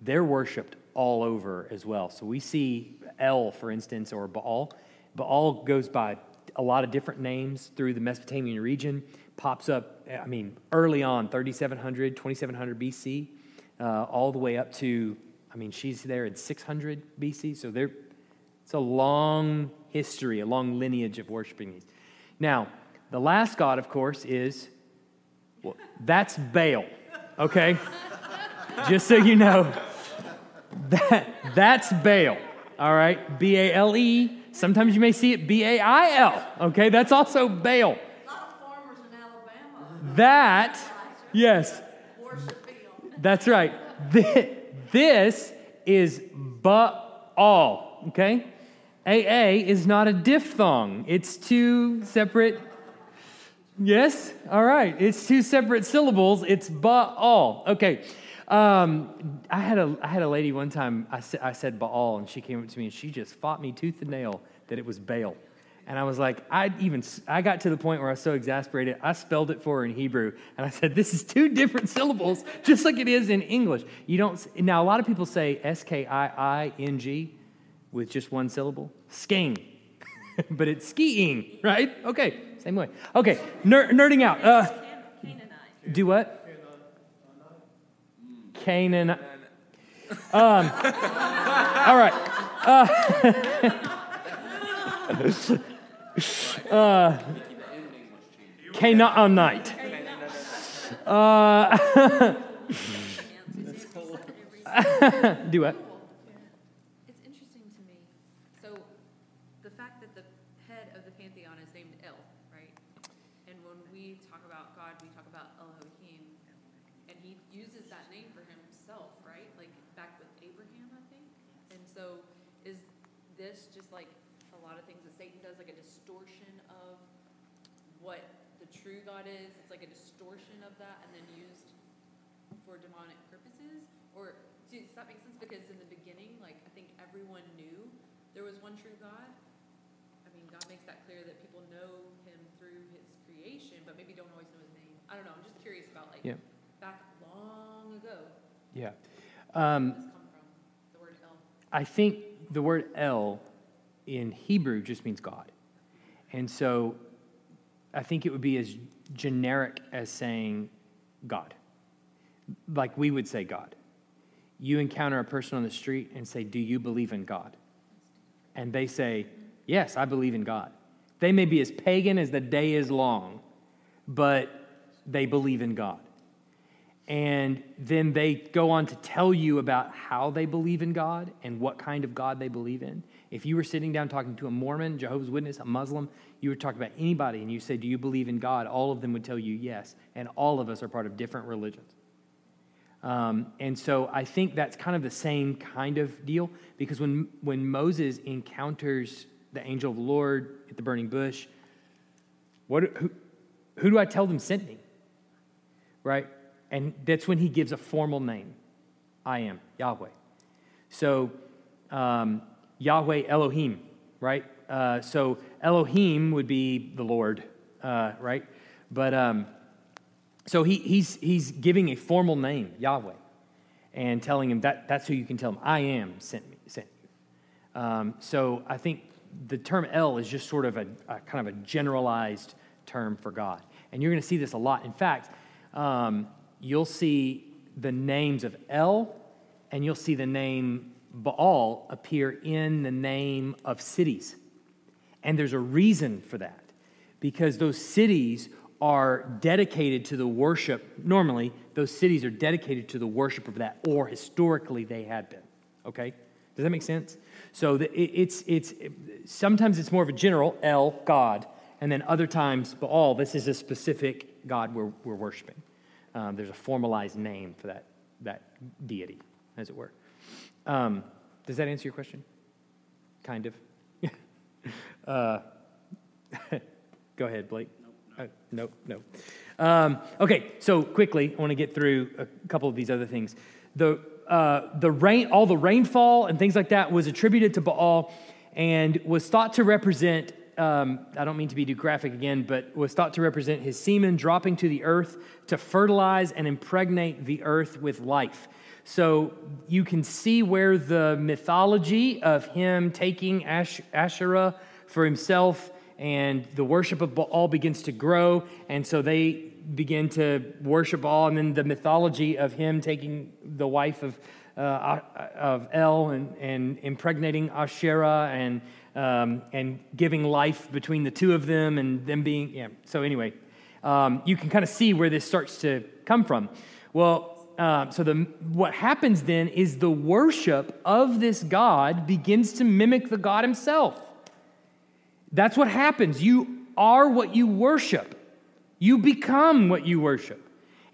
Speaker 1: They're worshiped all over as well. So we see El, for instance, or Baal. Baal goes by a lot of different names through the Mesopotamian region, pops up, I mean, early on, 3700, 2700 BC, uh, all the way up to, I mean, she's there in 600 BC. So there, it's a long history, a long lineage of worshiping these. Now, the last god, of course, is well, that's Baal, okay? Just so you know, that, that's Baal, all right? B A L E. Sometimes you may see it B A I L, okay? That's also Baal.
Speaker 3: A lot of farmers in Alabama
Speaker 1: That, yes,
Speaker 3: worship Baal.
Speaker 1: that's right. Thi- This is Baal, okay? AA is not a diphthong, it's two separate Yes? All right. It's two separate syllables. It's Baal. Okay. Um, I, had a, I had a lady one time, I, sa- I said Baal, and she came up to me and she just fought me tooth and nail that it was Baal. And I was like, I even, I got to the point where I was so exasperated, I spelled it for her in Hebrew. And I said, this is two different syllables, just like it is in English. You don't, now a lot of people say S K I I N G with just one syllable. Sking. but it's skiing, right? Okay, same way. Okay, ner- nerding out. Uh, do what? Canaan. Um, all right. Uh, uh, Canaanite. Uh, do what?
Speaker 5: It's interesting to me. So, the fact that the head of the pantheon is named El, right? And when we talk about God, we talk about Elohim, and he uses that name for himself, right? Like back with Abraham, I think. And so, is this just like a lot of things that Satan does, like a distortion of what the true God is? It's like a distortion of that, and then used for demonic purposes? Or does that make sense? Because in the beginning, like I think everyone knew there was one true God. I mean, God makes that clear that people know Him through His creation, but maybe don't always know His name. I don't know. I'm just curious about like
Speaker 1: Yeah.
Speaker 5: back long ago.
Speaker 1: Yeah.
Speaker 5: Where
Speaker 1: Um,
Speaker 5: does this come from? The word El.
Speaker 1: I think the word El in Hebrew just means God. And so I think it would be as generic as saying God. Like we would say God. You encounter a person on the street and say, Do you believe in God? And they say, Yes, I believe in God. They may be as pagan as the day is long, but they believe in God. And then they go on to tell you about how they believe in God and what kind of God they believe in. If you were sitting down talking to a Mormon, Jehovah's Witness, a Muslim, you were talking about anybody and you say, Do you believe in God? All of them would tell you yes. And all of us are part of different religions. Um, and so I think that's kind of the same kind of deal because when, when Moses encounters the angel of the Lord at the burning bush, what, who, who do I tell them sent me? Right? And that's when he gives a formal name I am, Yahweh. So, um, Yahweh Elohim, right? Uh, so, Elohim would be the Lord, uh, right? But um, so he, he's, he's giving a formal name, Yahweh, and telling him that that's who you can tell him, I am sent me, sent you. Um, so I think the term El is just sort of a, a, kind of a generalized term for God. And you're going to see this a lot. In fact, um, you'll see the names of El and you'll see the name Baal appear in the name of cities. And there's a reason for that because those cities are dedicated to the worship. Normally, those cities are dedicated to the worship of that, or historically they had been. Okay? Does that make sense? So the, it, it's, it's, sometimes it's more of a general, El, God, and then other times, Baal, this is a specific God we're, we're worshiping. Um, there's a formalized name for that, that deity, as it were. Um, does that answer your question? Kind of. uh, go ahead, Blake. Nope, uh, nope, no. Um, okay, so quickly, I want to get through a couple of these other things. The, uh, the rain, all the rainfall and things like that was attributed to Baal and was thought to represent um, I don't mean to be too graphic again, but was thought to represent his semen dropping to the earth to fertilize and impregnate the earth with life. So you can see where the mythology of him taking Ash- Asherah for himself and the worship of Baal begins to grow. And so they begin to worship Baal. And then the mythology of him taking the wife of, uh, of El and, and impregnating Asherah and um, and giving life between the two of them and them being, yeah. So, anyway, um, you can kind of see where this starts to come from. Well, uh, so the, what happens then is the worship of this God begins to mimic the God himself. That's what happens. You are what you worship, you become what you worship.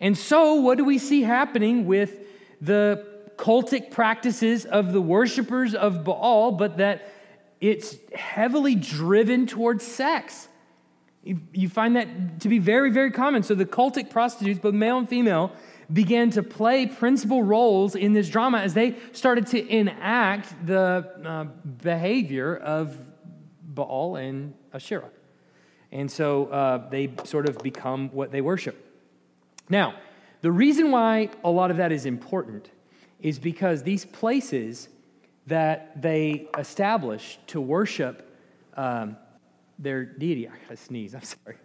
Speaker 1: And so, what do we see happening with the cultic practices of the worshipers of Baal, but that it's heavily driven towards sex. You, find that to be very, very common. So the cultic prostitutes, both male and female, began to play principal roles in this drama as they started to enact the uh, behavior of Baal and Asherah. And so uh, they sort of become what they worship. Now, the reason why a lot of that is important is because these places that they established to worship um, their deity. I gotta sneeze, I'm sorry.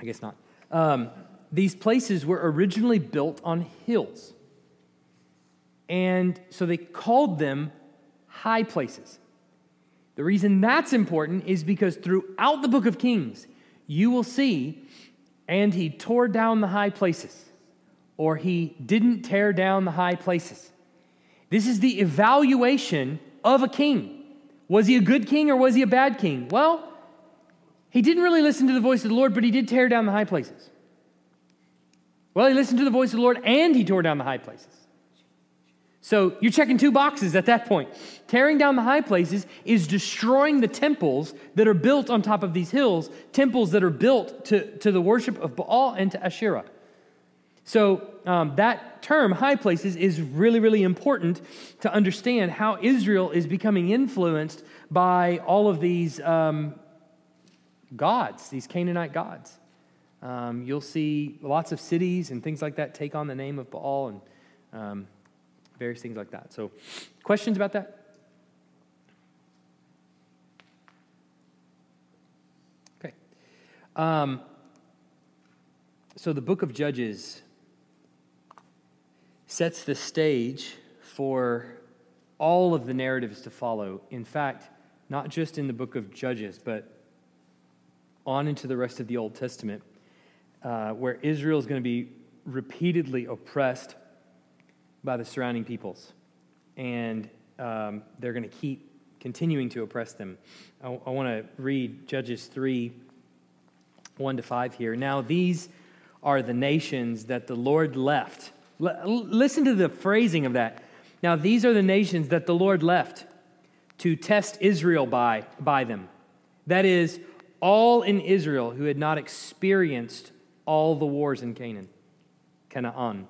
Speaker 1: I guess not. Um, these places were originally built on hills. And so they called them high places. The reason that's important is because throughout the book of Kings, you will see, and he tore down the high places, or he didn't tear down the high places. This is the evaluation of a king. Was he a good king or was he a bad king? Well, he didn't really listen to the voice of the Lord, but he did tear down the high places. Well, he listened to the voice of the Lord and he tore down the high places. So you're checking two boxes at that point. Tearing down the high places is destroying the temples that are built on top of these hills, temples that are built to, to the worship of Baal and to Asherah. So um, that term, high places, is really, really important to understand how Israel is becoming influenced by all of these um, gods, these Canaanite gods. Um, you'll see lots of cities and things like that take on the name of Baal and um, various things like that. So, questions about that? Okay. Um, so, the book of Judges sets the stage for all of the narratives to follow. In fact, not just in the book of Judges, but on into the rest of the Old Testament, uh, where Israel is going to be repeatedly oppressed by the surrounding peoples. And um, they're going to keep continuing to oppress them. I, I want to read Judges 3 1 to 5 here. Now, these are the nations that the Lord left. L- listen to the phrasing of that. Now, these are the nations that the Lord left to test Israel by, by them. That is, all in Israel who had not experienced all the wars in Canaan. Canaan.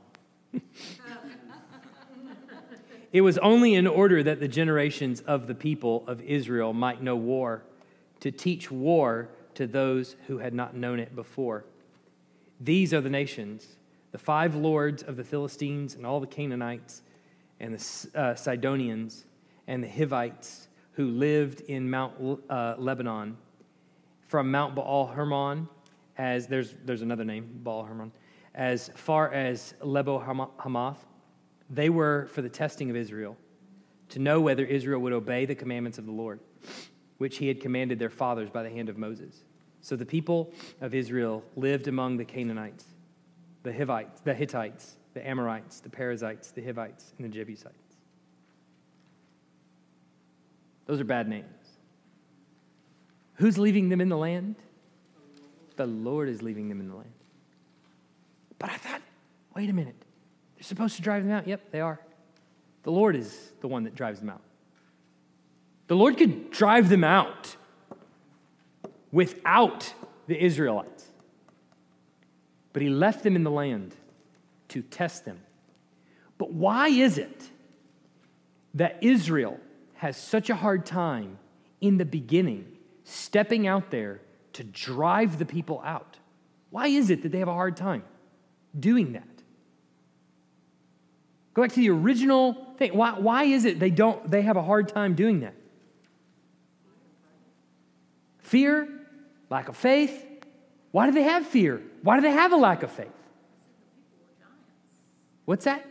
Speaker 1: it was only in order that the generations of the people of Israel might know war, to teach war to those who had not known it before. These are the nations, the five lords of the Philistines and all the Canaanites and the uh, Sidonians and the Hivites who lived in Mount uh, Lebanon, from Mount Baal Hermon, as there's, there's another name, Baal Hermon, as far as Lebo Hamath. They were for the testing of Israel, to know whether Israel would obey the commandments of the Lord, which he had commanded their fathers by the hand of Moses. So the people of Israel lived among the Canaanites, the Hivites, the Hittites, the Amorites, the Perizzites, the Hivites, and the Jebusites. Those are bad names. Who's leaving them in the land? The Lord is leaving them in the land. But I thought, wait a minute. They're supposed to drive them out. Yep, they are. The Lord is the one that drives them out. The Lord could drive them out without the Israelites. But He left them in the land to test them. But why is it that Israel has such a hard time in the beginning stepping out there to drive the people out. Why is it that they have a hard time doing that? Go back to the original thing. Why, why is it they don't they have a hard time doing that? Fear, lack of faith. Why do they have fear? Why do they have a lack of faith? What's that?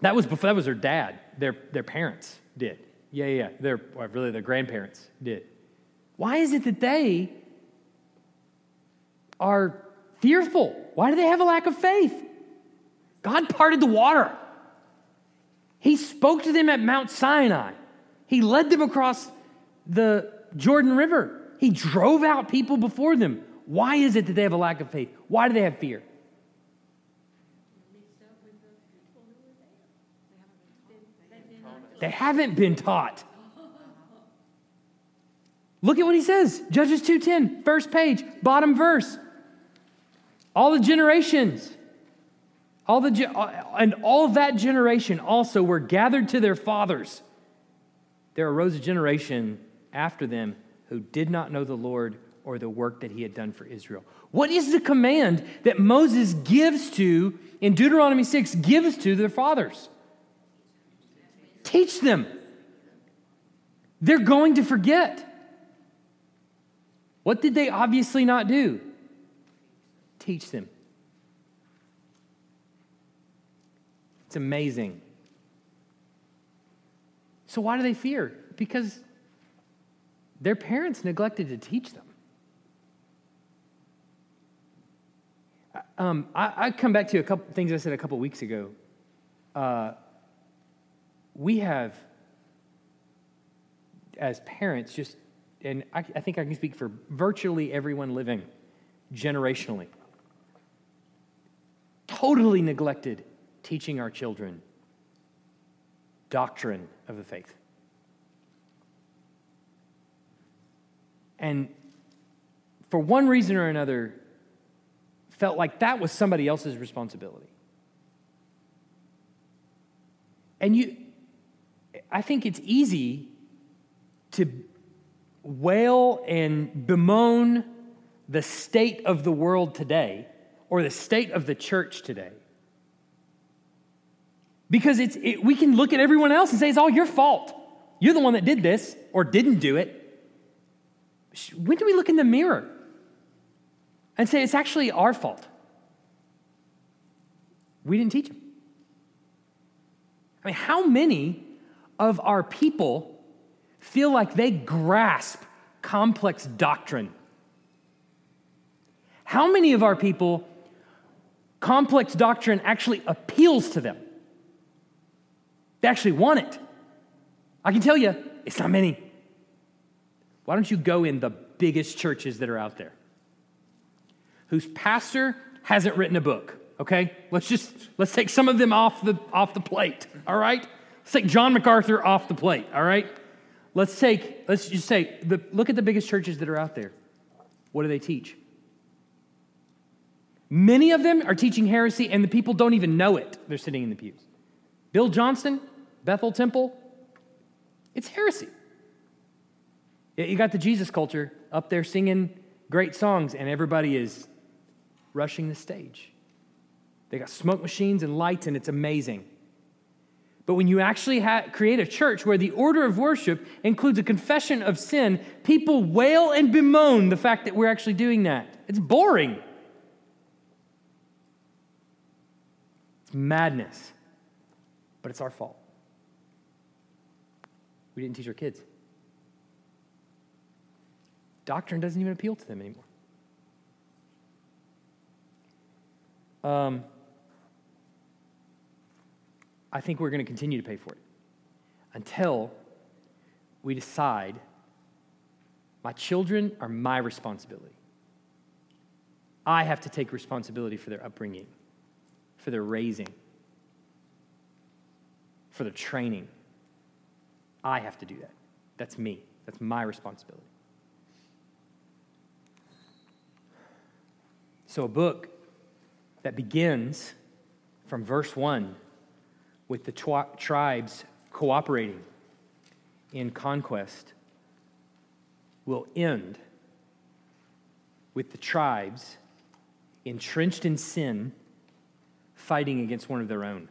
Speaker 1: That was before that was their dad their, their parents did. Yeah, yeah, their, well, really their grandparents did. Why is it that they are fearful? Why do they have a lack of faith? God parted the water. He spoke to them at Mount Sinai. He led them across the Jordan River. He drove out people before them. Why is it that they have a lack of faith? Why do they have fear? They haven't been taught. Look at what he says. Judges 2:10, first page, bottom verse. All the generations all the uh, and all that generation also were gathered to their fathers. There arose a generation after them who did not know the Lord or the work that he had done for Israel. What is the command that Moses gives to in Deuteronomy 6 gives to their fathers? Teach them. They're going to forget. What did they obviously not do? Teach them. It's amazing. So, why do they fear? Because their parents neglected to teach them. Um, I, I, come back to a couple things I said a couple weeks ago. Uh, we have, as parents, just, and I, I think I can speak for virtually everyone living generationally, totally neglected teaching our children doctrine of the faith. And for one reason or another, felt like that was somebody else's responsibility. And you, I think it's easy to wail and bemoan the state of the world today or the state of the church today. Because it's, it, we can look at everyone else and say, it's all your fault. You're the one that did this or didn't do it. When do we look in the mirror and say, it's actually our fault? We didn't teach them. I mean, how many of our people feel like they grasp complex doctrine? How many of our people, complex doctrine actually appeals to them? They actually want it. I can tell you, it's not many. Why don't you go in the biggest churches that are out there? Whose pastor hasn't written a book, okay? Let's just let's take some of them off the off the plate, all right? Let's take John MacArthur off the plate, all right? Let's take let's just say the, look at the biggest churches that are out there. What do they teach? Many of them are teaching heresy, and the people don't even know it. They're sitting in the pews. Bill Johnson, Bethel Temple, it's heresy. You got the Jesus culture up there singing great songs, and everybody is rushing the stage. They got smoke machines and lights, and it's amazing. But when you actually ha- create a church where the order of worship includes a confession of sin, people wail and bemoan the fact that we're actually doing that. It's boring. It's madness. But it's our fault. We didn't teach our kids. Doctrine doesn't even appeal to them anymore. Um, I think we're going to continue to pay for it until we decide my children are my responsibility. I have to take responsibility for their upbringing, for their raising, for their training. I have to do that. That's me. That's my responsibility. So, a book that begins from verse 1 with the twi- tribes cooperating in conquest will end with the tribes entrenched in sin fighting against one of their own.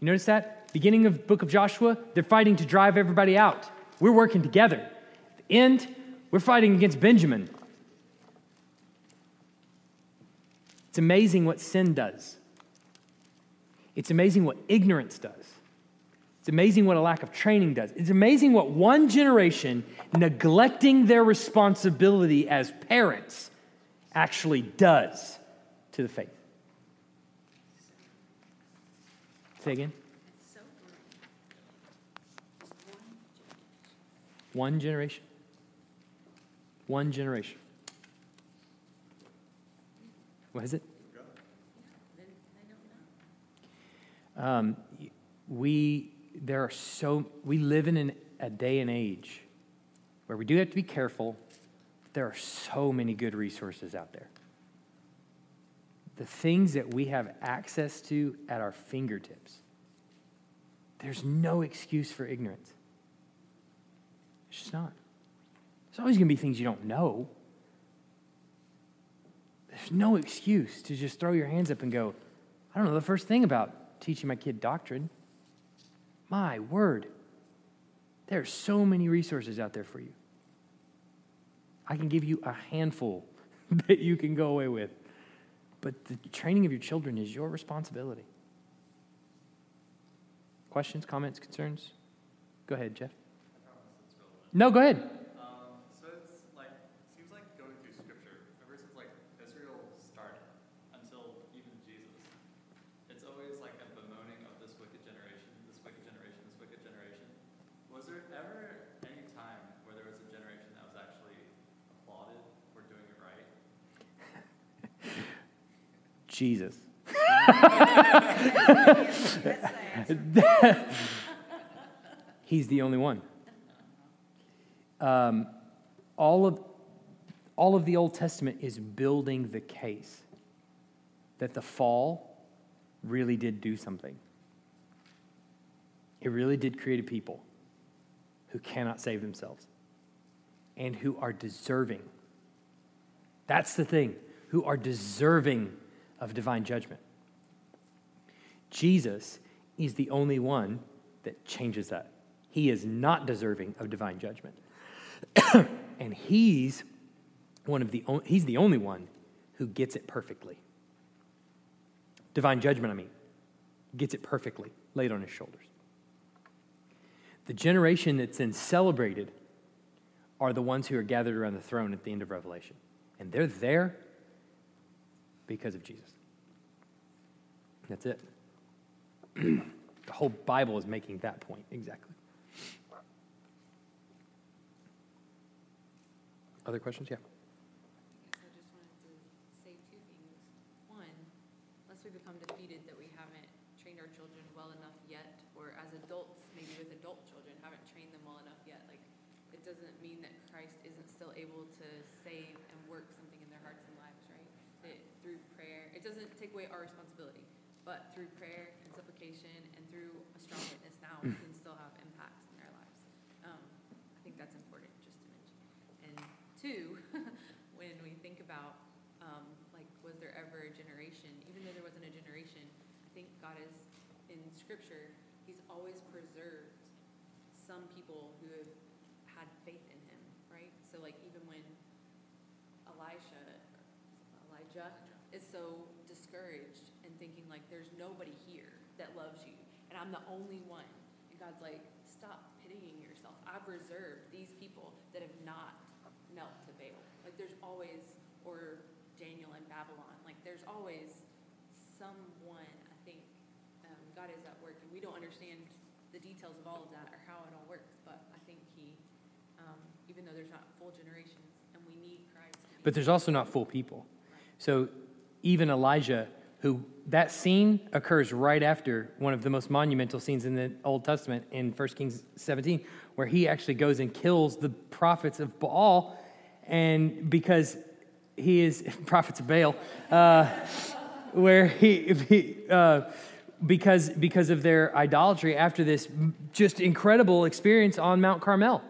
Speaker 1: You notice that? Beginning of book of Joshua, they're fighting to drive everybody out. We're working together. At the end, we're fighting against Benjamin. It's amazing what sin does. It's amazing what ignorance does. It's amazing what a lack of training does. It's amazing what one generation neglecting their responsibility as parents actually does to the faith. Say again. One generation. One generation. What is it? Um, we there are so we live in an, a day and age where we do have to be careful. There are so many good resources out there. The things that we have access to at our fingertips. There's no excuse for ignorance. It's just not. There's always going to be things you don't know. There's no excuse to just throw your hands up and go, I don't know the first thing about teaching my kid doctrine. My word. there are so many resources out there for you. I can give you a handful that you can go away with. But the training of your children is your responsibility. Questions, comments, concerns? Go ahead, Jeff. No, go ahead.
Speaker 4: Um, so it's like seems like going through scripture ever since like Israel started until even Jesus. It's always like a bemoaning of this wicked generation, this wicked generation, this wicked generation. Was there ever any time where there was a generation that was actually applauded for doing it right?
Speaker 1: Jesus. He's the only one. Um, all, of, all of the Old Testament is building the case that the fall really did do something. It really did create a people who cannot save themselves and who are deserving. That's the thing, who are deserving of divine judgment. Jesus is the only one that changes that. He is not deserving of divine judgment. and he's one of the he's the only one who gets it perfectly. Divine judgment, I mean, gets it perfectly laid on his shoulders. The generation that's then celebrated are the ones who are gathered around the throne at the end of Revelation. And they're there because of Jesus. That's it. the whole Bible is making that point exactly. Other questions? Yeah.
Speaker 5: I just wanted to say two things. One, unless we become defeated that we haven't trained our children well enough yet, or as adults, maybe with adult children, haven't trained them well enough yet, like, it doesn't mean that Christ isn't still able to save and work something in their hearts and lives, right? That through prayer, it doesn't take away our responsibility, but through prayer and supplication and through a strong witness now, we can still have impacts in their lives. Um, I think that's important just to mention. And two, when we think about, um, like, was there ever a generation, even though there wasn't a generation, I think God is, in scripture, He's always preserved some people who have had faith in Him, right? So, like, even when Elisha, Elijah is so discouraged and thinking, like, there's nobody here that loves you, and I'm the only one. And God's like, stop pitying yourself. I've reserved these people that have not knelt to Baal. Like, there's always, or Daniel in Babylon, like, there's always someone, I think, um, God is at work, and we don't understand the details of all of that or how it all works, but I think He, um, even though there's not full generations, and we need Christ to be.
Speaker 1: But there's also not full people. So even Elijah, who that scene occurs right after one of the most monumental scenes in the Old Testament in 1 Kings 17, where he actually goes and kills the prophets of Baal, and because he is prophets of Baal, uh, where he, he uh, because because of their idolatry after this just incredible experience on Mount Carmel.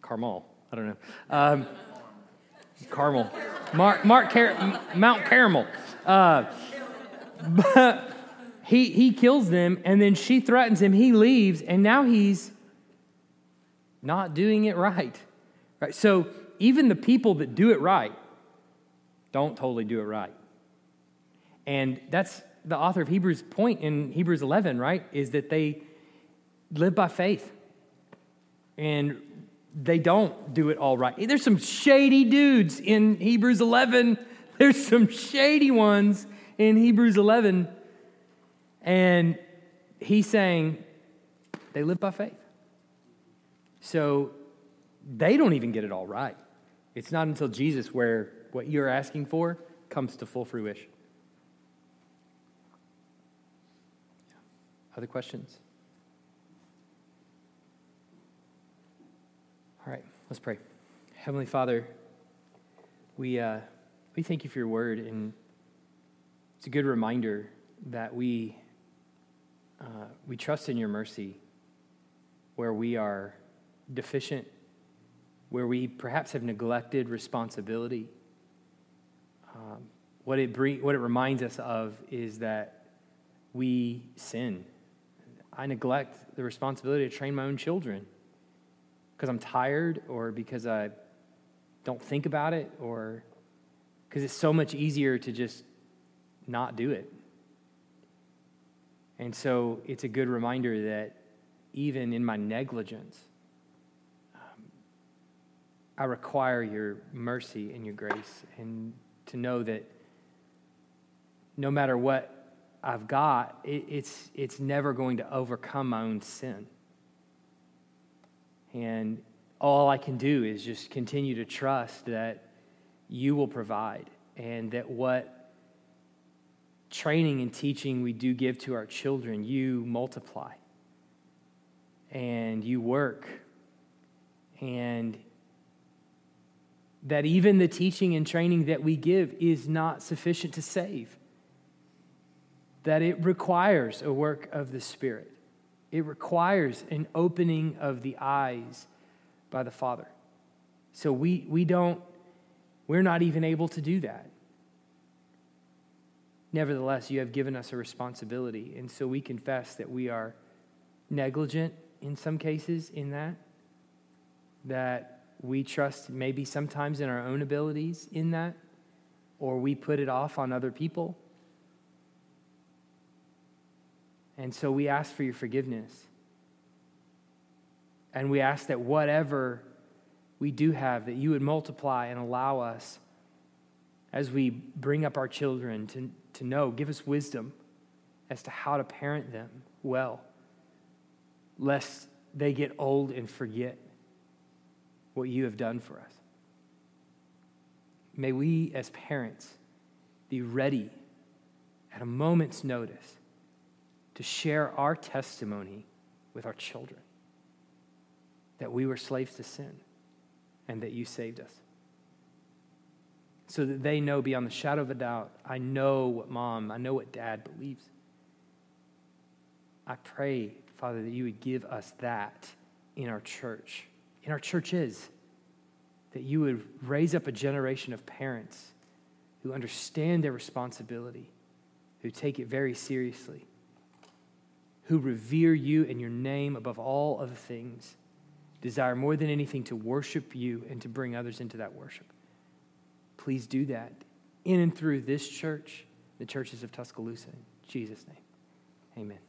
Speaker 1: Carmel, I don't know. Um, Carmel. Mark, Mark Car- Mount Carmel. Uh, but he, he kills them, and then she threatens him. He leaves, and now he's not doing it right. right. So even the people that do it right don't totally do it right. And that's the author of Hebrews' point in Hebrews 11, right? Is that they live by faith. And they don't do it all right. There's some shady dudes in Hebrews 11. There's some shady ones in Hebrews 11. And he's saying they live by faith. So they don't even get it all right. It's not until Jesus where what you're asking for comes to full fruition. Other questions? All right, let's pray. Heavenly Father, we, uh, we thank you for your word, and it's a good reminder that we, uh, we trust in your mercy where we are deficient, where we perhaps have neglected responsibility. Um, what, it bring, what it reminds us of is that we sin. I neglect the responsibility to train my own children because I'm tired or because I don't think about it or because it's so much easier to just not do it. And so it's a good reminder that even in my negligence, um, I require your mercy and your grace, and to know that no matter what I've got, it, it's, it's never going to overcome my own sin. And all I can do is just continue to trust that you will provide and that what training and teaching we do give to our children, you multiply and you work. And that even the teaching and training that we give is not sufficient to save, that it requires a work of the Spirit. It requires an opening of the eyes by the Father. So we, we don't, we're not even able to do that. Nevertheless, you have given us a responsibility. And so we confess that we are negligent in some cases in that, that we trust maybe sometimes in our own abilities in that, or we put it off on other people. And so we ask for your forgiveness. And we ask that whatever we do have, that you would multiply and allow us as we bring up our children to, to know, give us wisdom as to how to parent them well, lest they get old and forget what you have done for us. May we, as parents, be ready at a moment's notice to share our testimony with our children that we were slaves to sin and that you saved us. So that they know beyond the shadow of a doubt, I know what mom, I know what dad believes. I pray, Father, that you would give us that in our church, in our churches, that you would raise up a generation of parents who understand their responsibility, who take it very seriously, who revere you and your name above all other things, desire more than anything to worship you and to bring others into that worship. Please do that in and through this church, the churches of Tuscaloosa. In Jesus' name, amen.